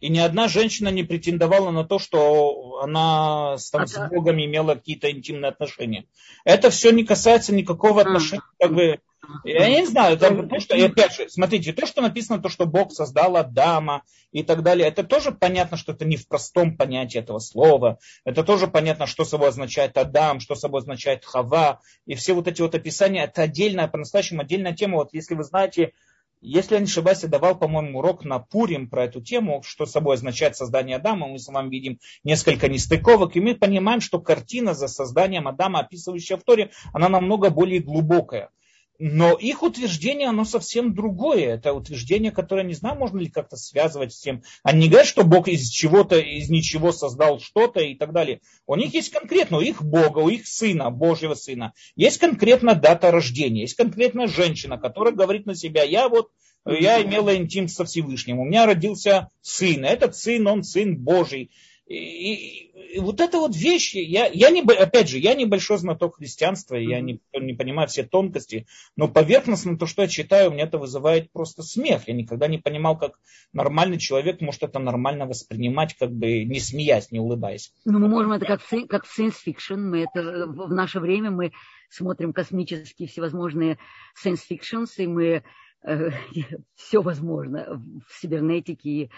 И ни одна женщина не претендовала на то, что она там, а, с Богом имела какие-то интимные отношения. Это все не касается никакого отношения, как бы, я не знаю, там, то, что, опять же, смотрите, то, что написано, то, что Бог создал Адама и так далее, это тоже понятно, что это не в простом понятии этого слова. Это тоже понятно, что собой означает Адам, что собой означает Хава. И все вот эти вот описания, это отдельная, по-настоящему отдельная тема. Вот если вы знаете, если я не ошибаюсь, я давал, по-моему, урок на Пурим про эту тему, что собой означает создание Адама. Мы с вами видим несколько нестыковок, и мы понимаем, что картина за созданием Адама, описывающая в Торе, она намного более глубокая. Но их утверждение, оно совсем другое. Это утверждение, которое, не знаю, можно ли как-то связывать с тем. Они не говорят, что Бог из чего-то, из ничего создал что-то и так далее. У них есть конкретно, у их Бога, у их Сына, Божьего Сына, есть конкретно дата рождения, есть конкретно женщина, которая говорит на себя, я вот, я имела интим со Всевышним, у меня родился сын, этот сын, он сын Божий. И, и вот это вот вещи, я, я не, опять же, я небольшой знаток христианства, я не, не понимаю все тонкости, но поверхностно то, что я читаю, мне это вызывает просто смех. Я никогда не понимал, как нормальный человек может это нормально воспринимать, как бы не смеясь, не улыбаясь. Ну, мы можем это как, как science fiction, мы это в наше время мы смотрим космические всевозможные science fictions, и мы э, все возможно в кибернетике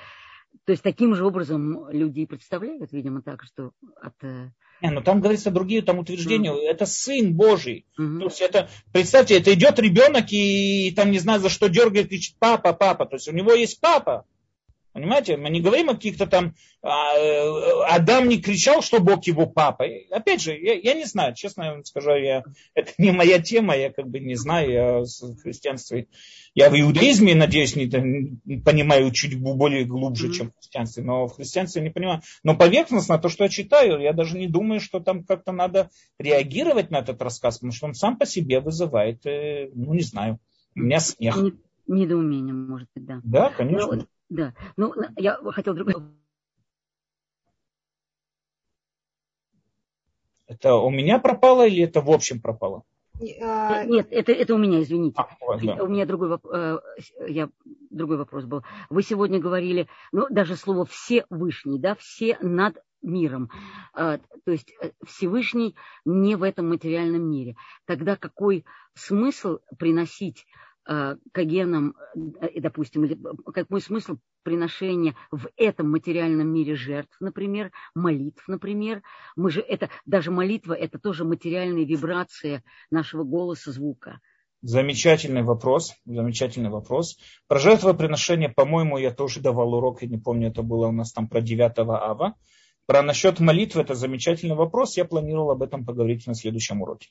то есть таким же образом люди и представляют, видимо, так, что от... Э, не, ну там говорится другие там утверждения. Mm. Это сын Божий. Mm-hmm. То есть это, представьте, это идет ребенок и, и там не знаю за что дергает, кричит папа, папа. То есть у него есть папа. Понимаете, мы не говорим о каких-то там... А, э, Адам не кричал, что Бог его папа. Опять же, я, я не знаю, честно я вам скажу, я, это не моя тема, я как бы не знаю, я в христианстве... Я в иудаизме, надеюсь, не, понимаю чуть более глубже, mm-hmm. чем в христианстве, но в христианстве не понимаю. Но поверхностно, то, что я читаю, я даже не думаю, что там как-то надо реагировать на этот рассказ, потому что он сам по себе вызывает, э, ну не знаю, у меня смех. Недоумение, может быть, да. Да, конечно. Но, да, ну, я хотел другой... Это у меня пропало или это в общем пропало? А, Нет, это, это у меня, извините. А, да. У меня другой, э, я, другой вопрос был. Вы сегодня говорили, ну, даже слово «всевышний», да, «все над миром». А, то есть э, Всевышний не в этом материальном мире. Тогда какой смысл приносить Э, кагенам, э, допустим, или э, какой смысл приношения в этом материальном мире жертв, например, молитв, например. Мы же это, даже молитва, это тоже материальная вибрация нашего голоса, звука. Замечательный вопрос, замечательный вопрос. Про жертвоприношение, по-моему, я тоже давал урок, я не помню, это было у нас там про 9 ава. Про насчет молитвы, это замечательный вопрос, я планировал об этом поговорить на следующем уроке.